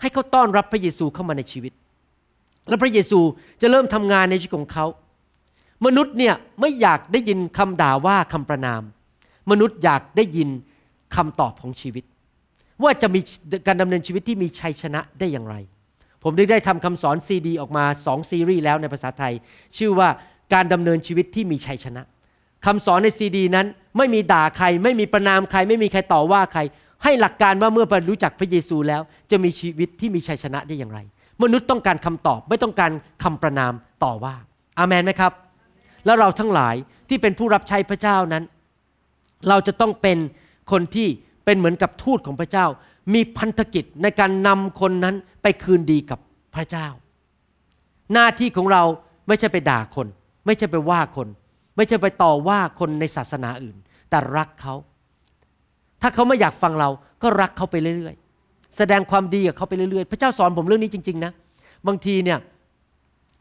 ให้เขาต้อนรับพระเยซูเข้ามาในชีวิต แล้วพระเยซูจะเริ่มทำงานในชีวิตของเขา มนุษย์เนี่ยไม่อยากได้ยินคำด่าว่าคำประนาม มนุษย์อยากได้ยินคำตอบของชีวิต ว่าจะมีการดำเนินชีวิตที่มีชัยชนะได้อย่างไร ผมได้ได้ทำคำสอนซีดีออกมาสองซีรีส์แล้วในภาษาไทย ชื่อว่าการดำเนินชีวิตที่มีชัยชนะคำสอนในซีดีนั้นไม่มีด่าใคร ไม่มีประนามใคร ไม่มีใครต่อว่าใคร ให้หลักการว่าเมื่อรู้จักพระเยซูแล้ว จะมีชีวิตที่มีชัยชนะได้อย่างไร มนุษย์ต้องการคำตอบไม่ต้องการคำประนามต่อว่า อามันไหมครับ แล้วเราทั้งหลายที่เป็นผู้รับใช้พระเจ้านั้น เราจะต้องเป็นคนที่เป็นเหมือนกับทูตของพระเจ้า มีพันธกิจในการนำคนนั้นไปคืนดีกับพระเจ้า หน้าที่ของเราไม่ใช่ไปด่าคน ไม่ใช่ไปว่าคน ไม่ใช่ไปต่อว่าคนในศาสนาอื่น แต่รักเขา ถ้าเขาไม่อยากฟังเราก็รักเขาไปเรื่อย แสดงความดีกับเขาไปเรื่อยๆ พระเจ้าสอนผมเรื่องนี้จริง ๆ นะ บางทีเนี่ย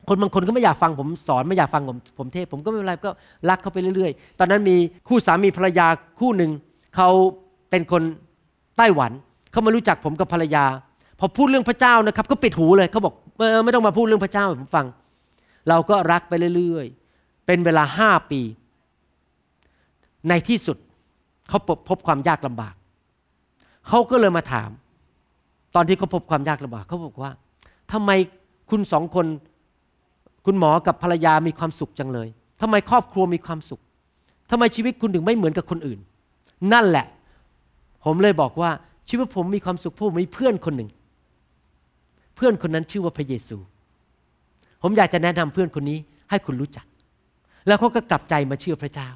คนบางคนก็ไม่อยากฟังผมสอนไม่อยากฟังผมผมเทศผมก็ไม่เป็นไรก็รักเขาไปเรื่อยๆ ตอนนั้นมีคู่สามีภรรยาคู่หนึ่งเขาเป็นคนไต้หวันเขามารู้จักผมกับภรรยา พอพูดเรื่องพระเจ้านะครับก็ปิดหูเลยเขาบอกไม่ต้องมาพูดเรื่องพระเจ้าผมฟัง เราก็รักไปเรื่อยๆ เป็นเวลาห้าปี ในที่สุดเขาพบความยากลำบากเขาก็เลยมาถาม ตอนที่เขาพบความยากลำบากเขาบอกว่าทำไมคุณสองคน คุณหมอกับภรรยามีความสุขจังเลยทำไมครอบครัวมีความสุขทำไมชีวิตคุณถึงไม่เหมือนกับคนอื่น นั่นแหละ ผมเลยบอกว่าชีวิตผมมีความสุขเพราะผมมีเพื่อนคนหนึ่ง เพื่อนคนนั้นชื่อว่าพระเยซู ผมอยากจะแนะนำเพื่อนคนนี้ให้คุณรู้จัก แล้วเขาก็กลับใจมาเชื่อพระเจ้า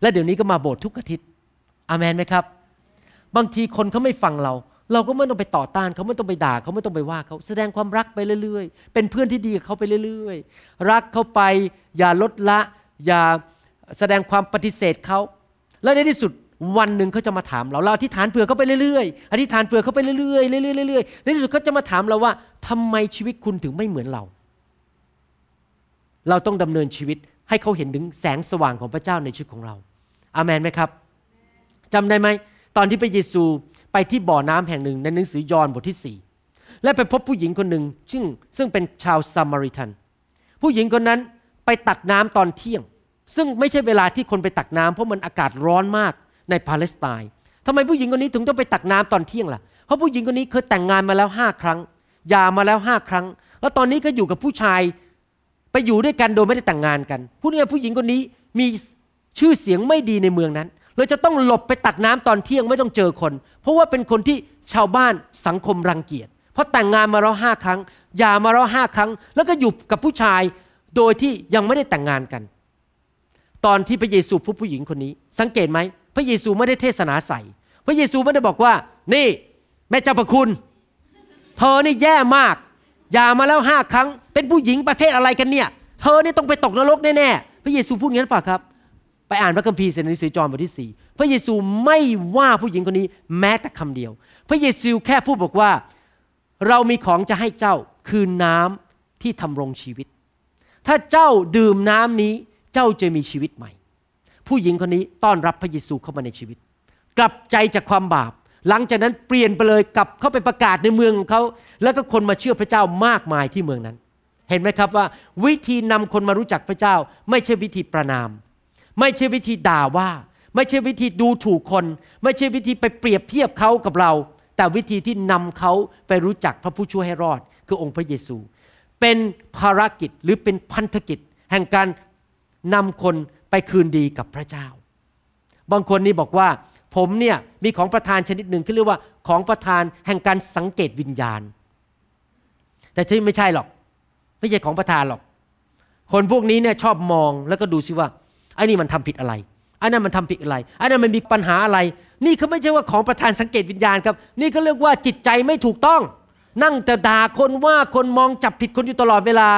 และเดี๋ยวนี้ก็มาโบสถ์ทุกอาทิตย์ อามนไหมครับ บางทีคนเขาไม่ฟังเรา เราก็ไม่ต้องไปต่อต้านเขาไม่ต้องไปด่าเขาไม่ต้องไปว่าเขาแสดงความรักไปเรื่อยๆ เป็นเพื่อนที่ดีกับเขาไปเรื่อยๆ รักเขาไปอย่าลดละ อย่าแสดงความปฏิเสธเขาและในที่สุดวันหนึ่งเขาจะมาถามเราเราอธิษฐานเผื่อเขาไปเรื่อยๆอธิษฐานเผื่อเขาไปเรื่อยๆเรื่อยๆเรื่อยๆในที่สุดเขาจะมาถามเราว่าทำไมชีวิตคุณถึงไม่เหมือนเรา เราต้องดำเนินชีวิตให้เขาเห็นถึงแสงสว่างของพระเจ้าในชีวิตของเรา อามันไหมครับจำได้ไหมตอนที่พระเยซู ไปที่บ่อน้ำแห่งหนึ่งในหนังสือยอห์นบทที่สี่และไปพบผู้หญิงคนหนึ่งซึ่งซึ่งเป็นชาวซามาริทัน ผู้หญิงคนนั้นไปตักน้ำตอนเที่ยง ซึ่งไม่ใช่เวลาที่คนไปตักน้ำเพราะมันอากาศร้อนมากในปาเลสไตน์ทำไมผู้หญิงคนนี้ถึงต้องไปตักน้ำตอนเที่ยงล่ะ เพราะผู้หญิงคนนี้เคยแต่งงานมาแล้วห้าครั้งหย่ามาแล้วห้าครั้ง แล้วตอนนี้ก็อยู่กับผู้ชายไปอยู่ด้วยกันโดยไม่ได้แต่งงานกัน ผู้นี้ผู้หญิงคนนี้มีชื่อเสียงไม่ดีในเมืองนั้นเลยจะต้องหลบไปตักน้ำตอนเที่ยงไม่ต้องเจอคน เพราะว่าเป็นคนที่ชาวบ้านสังคมรังเกียจเพราะแต่งงานมาแล้วห้าครั้งหย่ามาแล้วห้าครั้ง แล้วก็อยู่กับผู้ชายโดยที่ยังไม่ได้แต่งงานกัน ตอนที่พระเยซูพบผู้หญิงคนนี้ สังเกตไหมพระเยซูไม่ได้เทศนาใส่ พระเยซูไม่ได้บอกว่า นี่ แม่เจ้าประคุณ เธอนี่แย่มากอย่ามาแล้วห้าครั้ง เป็นผู้หญิงประเภทอะไรกันเนี่ย เธอนี่ต้องไปตกนรกแน่ๆพระเยซูพูดงั้นเปล่าครับ ไปอ่านพระคัมภีร์ในหนังสือจอห์นบทที่สี่ พระเยซูไม่ว่าผู้หญิงคนนี้แม้แต่คำเดียว พระเยซูแค่พูดบอกว่า เรามีของจะให้เจ้าคือน้ำที่ทำรงชีวิต ถ้าเจ้าดื่มน้ำนี้เจ้าจะมีชีวิตใหม่ ผู้หญิงคนนี้ต้อนรับพระเยซูเข้ามาในชีวิต กลับใจจากความบาป หลังจากนั้นเปลี่ยนไปเลยกลับเข้าไปประกาศในเมืองของเขา แล้วก็คนมาเชื่อพระเจ้ามากมายที่เมืองนั้น เห็นไหมครับว่า วิธีนำคนมารู้จักพระเจ้า ไม่ใช่วิธีประนาม ไม่ใช่วิธีด่าว่า ไม่ใช่วิธีดูถูกคน ไม่ใช่วิธีไปเปรียบเทียบเขากับเรา แต่วิธีที่นำเขาไปรู้จักพระผู้ช่วยให้รอด คือองค์พระเยซู เป็นภารกิจหรือเป็นพันธกิจ แห่งการนำคนไปคืนดีกับพระเจ้า บางคนนี่บอกว่า ผมเนี่ยมีของประทานชนิดหนึ่งที่เรียกว่าของประทานแห่งการสังเกตวิญญาณ แต่ที่ไม่ใช่หรอก ไม่ใช่ของประทานหรอก คนพวกนี้เนี่ยชอบมองแล้วก็ดูซิว่าไอ้นี่มันทำผิดอะไร อ้นั่นมันทำผิดอะไรอ้นั่นมันมีปัญหาอะไร นี่เขาไม่ใช่ว่าของประทานสังเกตวิญญาณครับ นี่เขาเรียกว่าจิตใจไม่ถูกต้อง นั่งแต่ด่าคนว่าคนมองจับผิดคนอยู่ตลอดเวลา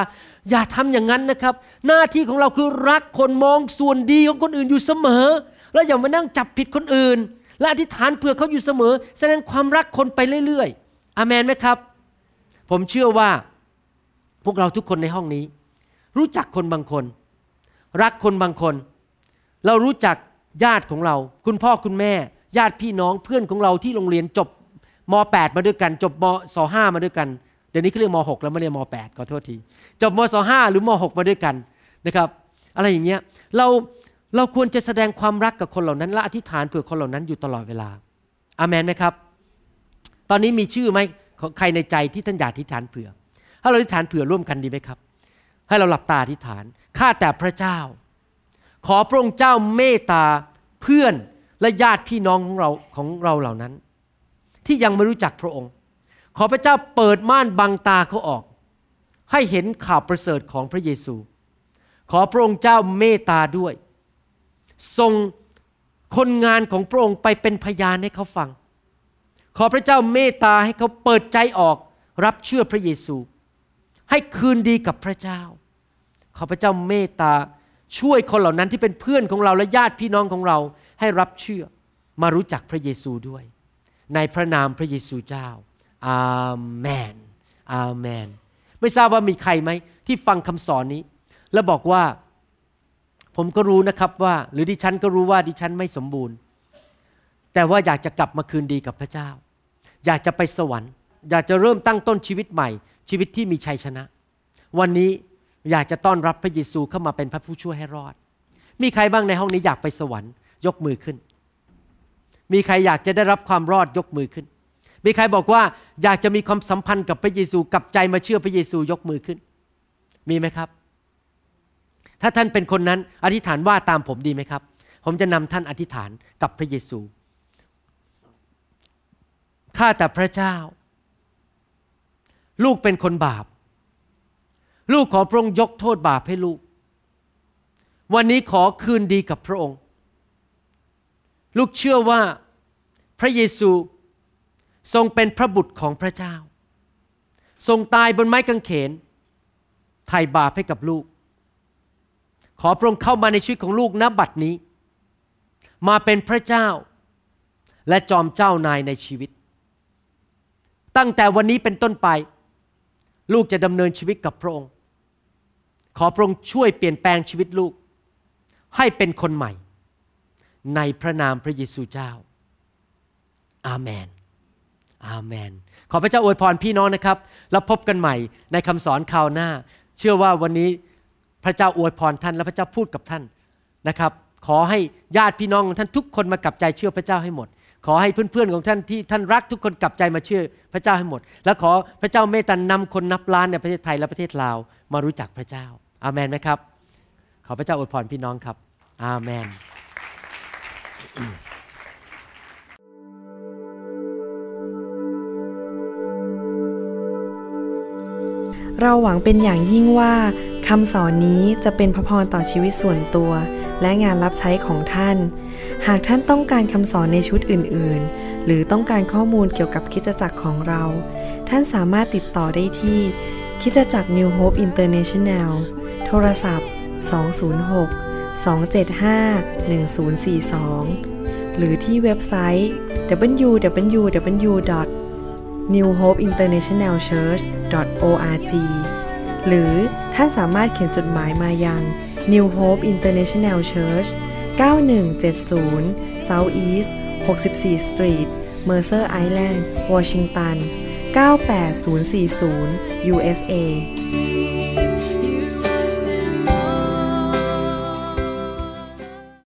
อย่าทำอย่างนั้นนะครับ หน้าที่ของเราคือรักคนมองส่วนดีของคนอื่นอยู่เสมอ แล้วอย่ามานั่งจับผิดคนอื่น และอธิษฐานเผื่อเขาอยู่เสมอ แสดงความรักคนไปเรื่อยๆอามนไหมครับ ผมเชื่อว่าพวกเราทุกคนในห้องนี้ รู้จักคนบางคน รักคนบางคน เรารู้จักญาติของเรา คุณพ่อคุณแม่ ญาติพี่น้องเพื่อนของเราที่โรงเรียนจบม .8 มาด้วยกัน จบมศ 5 มาด้วยกัน เดี๋ยวนี้เขาเรียกม .6 แล้วไม่เรียกม .8 ขอโทษที จบมศ 5 หรือม .6 มาด้วยกันนะครับ อะไรอย่างเงี้ยเราเราควรจะแสดงความรักกับคนเหล่านั้นและอธิษฐานเผื่อคนเหล่านั้นอยู่ตลอดเวลา อามันไหมครับ ตอนนี้มีชื่อไหมของใครในใจที่ท่านอยากอธิษฐานเผื่อ ถ้าเราอธิษฐานเผื่อร่วมกันดีไหมครับ ให้เราหลับตาอธิษฐาน ข้าแต่พระเจ้า ขอพระองค์เจ้าเมตตาเพื่อนและญาติพี่น้องของเราของเราเหล่านั้น ที่ยังไม่รู้จักพระองค์ ขอพระเจ้าเปิดม่านบังตาเขาออก ให้เห็นข่าวประเสริฐของพระเยซู ขอพระองค์เจ้าเมตตาด้วย ทรงคนงานของพระองค์ไปเป็นพยานให้เขาฟัง ขอพระเจ้าเมตตาให้เขาเปิดใจออกรับเชื่อพระเยซู ให้คืนดีกับพระเจ้า ขอพระเจ้าเมตตา ช่วยคนเหล่านั้นที่เป็นเพื่อนของเราและญาติพี่น้องของเราให้รับเชื่อมารู้จักพระเยซูด้วย ในพระนามพระเยซูเจ้า อาเมน อาเมน ไม่ทราบว่ามีใครไหมที่ฟังคำสอนนี้ แล้วบอกว่า ผมก็รู้นะครับว่า หรือดิฉันก็รู้ว่าดิฉันไม่สมบูรณ์ แต่ว่าอยากจะกลับมาคืนดีกับพระเจ้า อยากจะไปสวรรค์ อยากจะเริ่มตั้งต้นชีวิตใหม่ ชีวิตที่มีชัยชนะ วันนี้ อยากจะต้อนรับพระเยซูเข้ามาเป็นพระผู้ช่วยให้รอด มีใครบ้างในห้องนี้อยากไปสวรรค์ยกมือขึ้น มีใครอยากจะได้รับความรอดยกมือขึ้น มีใครบอกว่าอยากจะมีความสัมพันธ์กับพระเยซูกับใจมาเชื่อพระเยซูยกมือขึ้น มีไหมครับ ถ้าท่านเป็นคนนั้นอธิษฐานว่าตามผมดีไหมครับ ผมจะนำท่านอธิษฐานกับพระเยซูข้าแต่พระเจ้า ลูกเป็นคนบาป ลูกขอพระองค์ยกโทษบาปให้ลูก วันนี้ขอคืนดีกับพระองค์ ลูกเชื่อว่าพระเยซูทรงเป็นพระบุตรของพระเจ้า ทรงตายบนไม้กางเขนไถ่บาปให้กับลูก ขอพระองค์เข้ามาในชีวิตของลูกณบัดนี้ มาเป็นพระเจ้า และจอมเจ้านายในชีวิต ตั้งแต่วันนี้เป็นต้นไป ลูกจะดำเนินชีวิตกับพระองค์ ขอพระองค์ช่วยเปลี่ยนแปลงชีวิตลูก ให้เป็นคนใหม่ ในพระนามพระเยซูเจ้า อาเมน อาเมน ขอพระเจ้าอวยพรพี่น้องนะครับ แล้วพบกันใหม่ในคำสอนคราวหน้า เชื่อว่าวันนี้พระเจ้าอวยพรท่านและพระเจ้าพูดกับท่านนะครับ ขอให้ญาติพี่น้องของท่านทุกคนมากลับใจเชื่อพระเจ้าให้หมด ขอให้เพื่อนๆของท่านที่ท่านรักทุกคนกลับใจมาเชื่อพระเจ้าให้หมด และขอพระเจ้าเมตตานำคนนับล้านในประเทศไทยและประเทศลาวมารู้จักพระเจ้า อาเมนไหมครับ ขอพระเจ้าอวยพรพี่น้องครับ อาเมน เราหวังเป็นอย่างยิ่งว่าคำสอนนี้จะเป็นพระพรต่อชีวิตส่วนตัว และงานรับใช้ของท่าน หากท่านต้องการคำสอนในชุดอื่น ๆ หรือต้องการข้อมูลเกี่ยวกับคิดจักรของเรา ท่านสามารถติดต่อได้ที่ คิดจักร New Hope International โทรศัพท์ 206 275 1042 หรือที่เว็บไซต์ www. newhopeinternationalchurch.org หรือท่านสามารถเขียนจดหมายมายัง New Hope International Church 9170 South East 64 Street Mercer Island Washington 98040 USA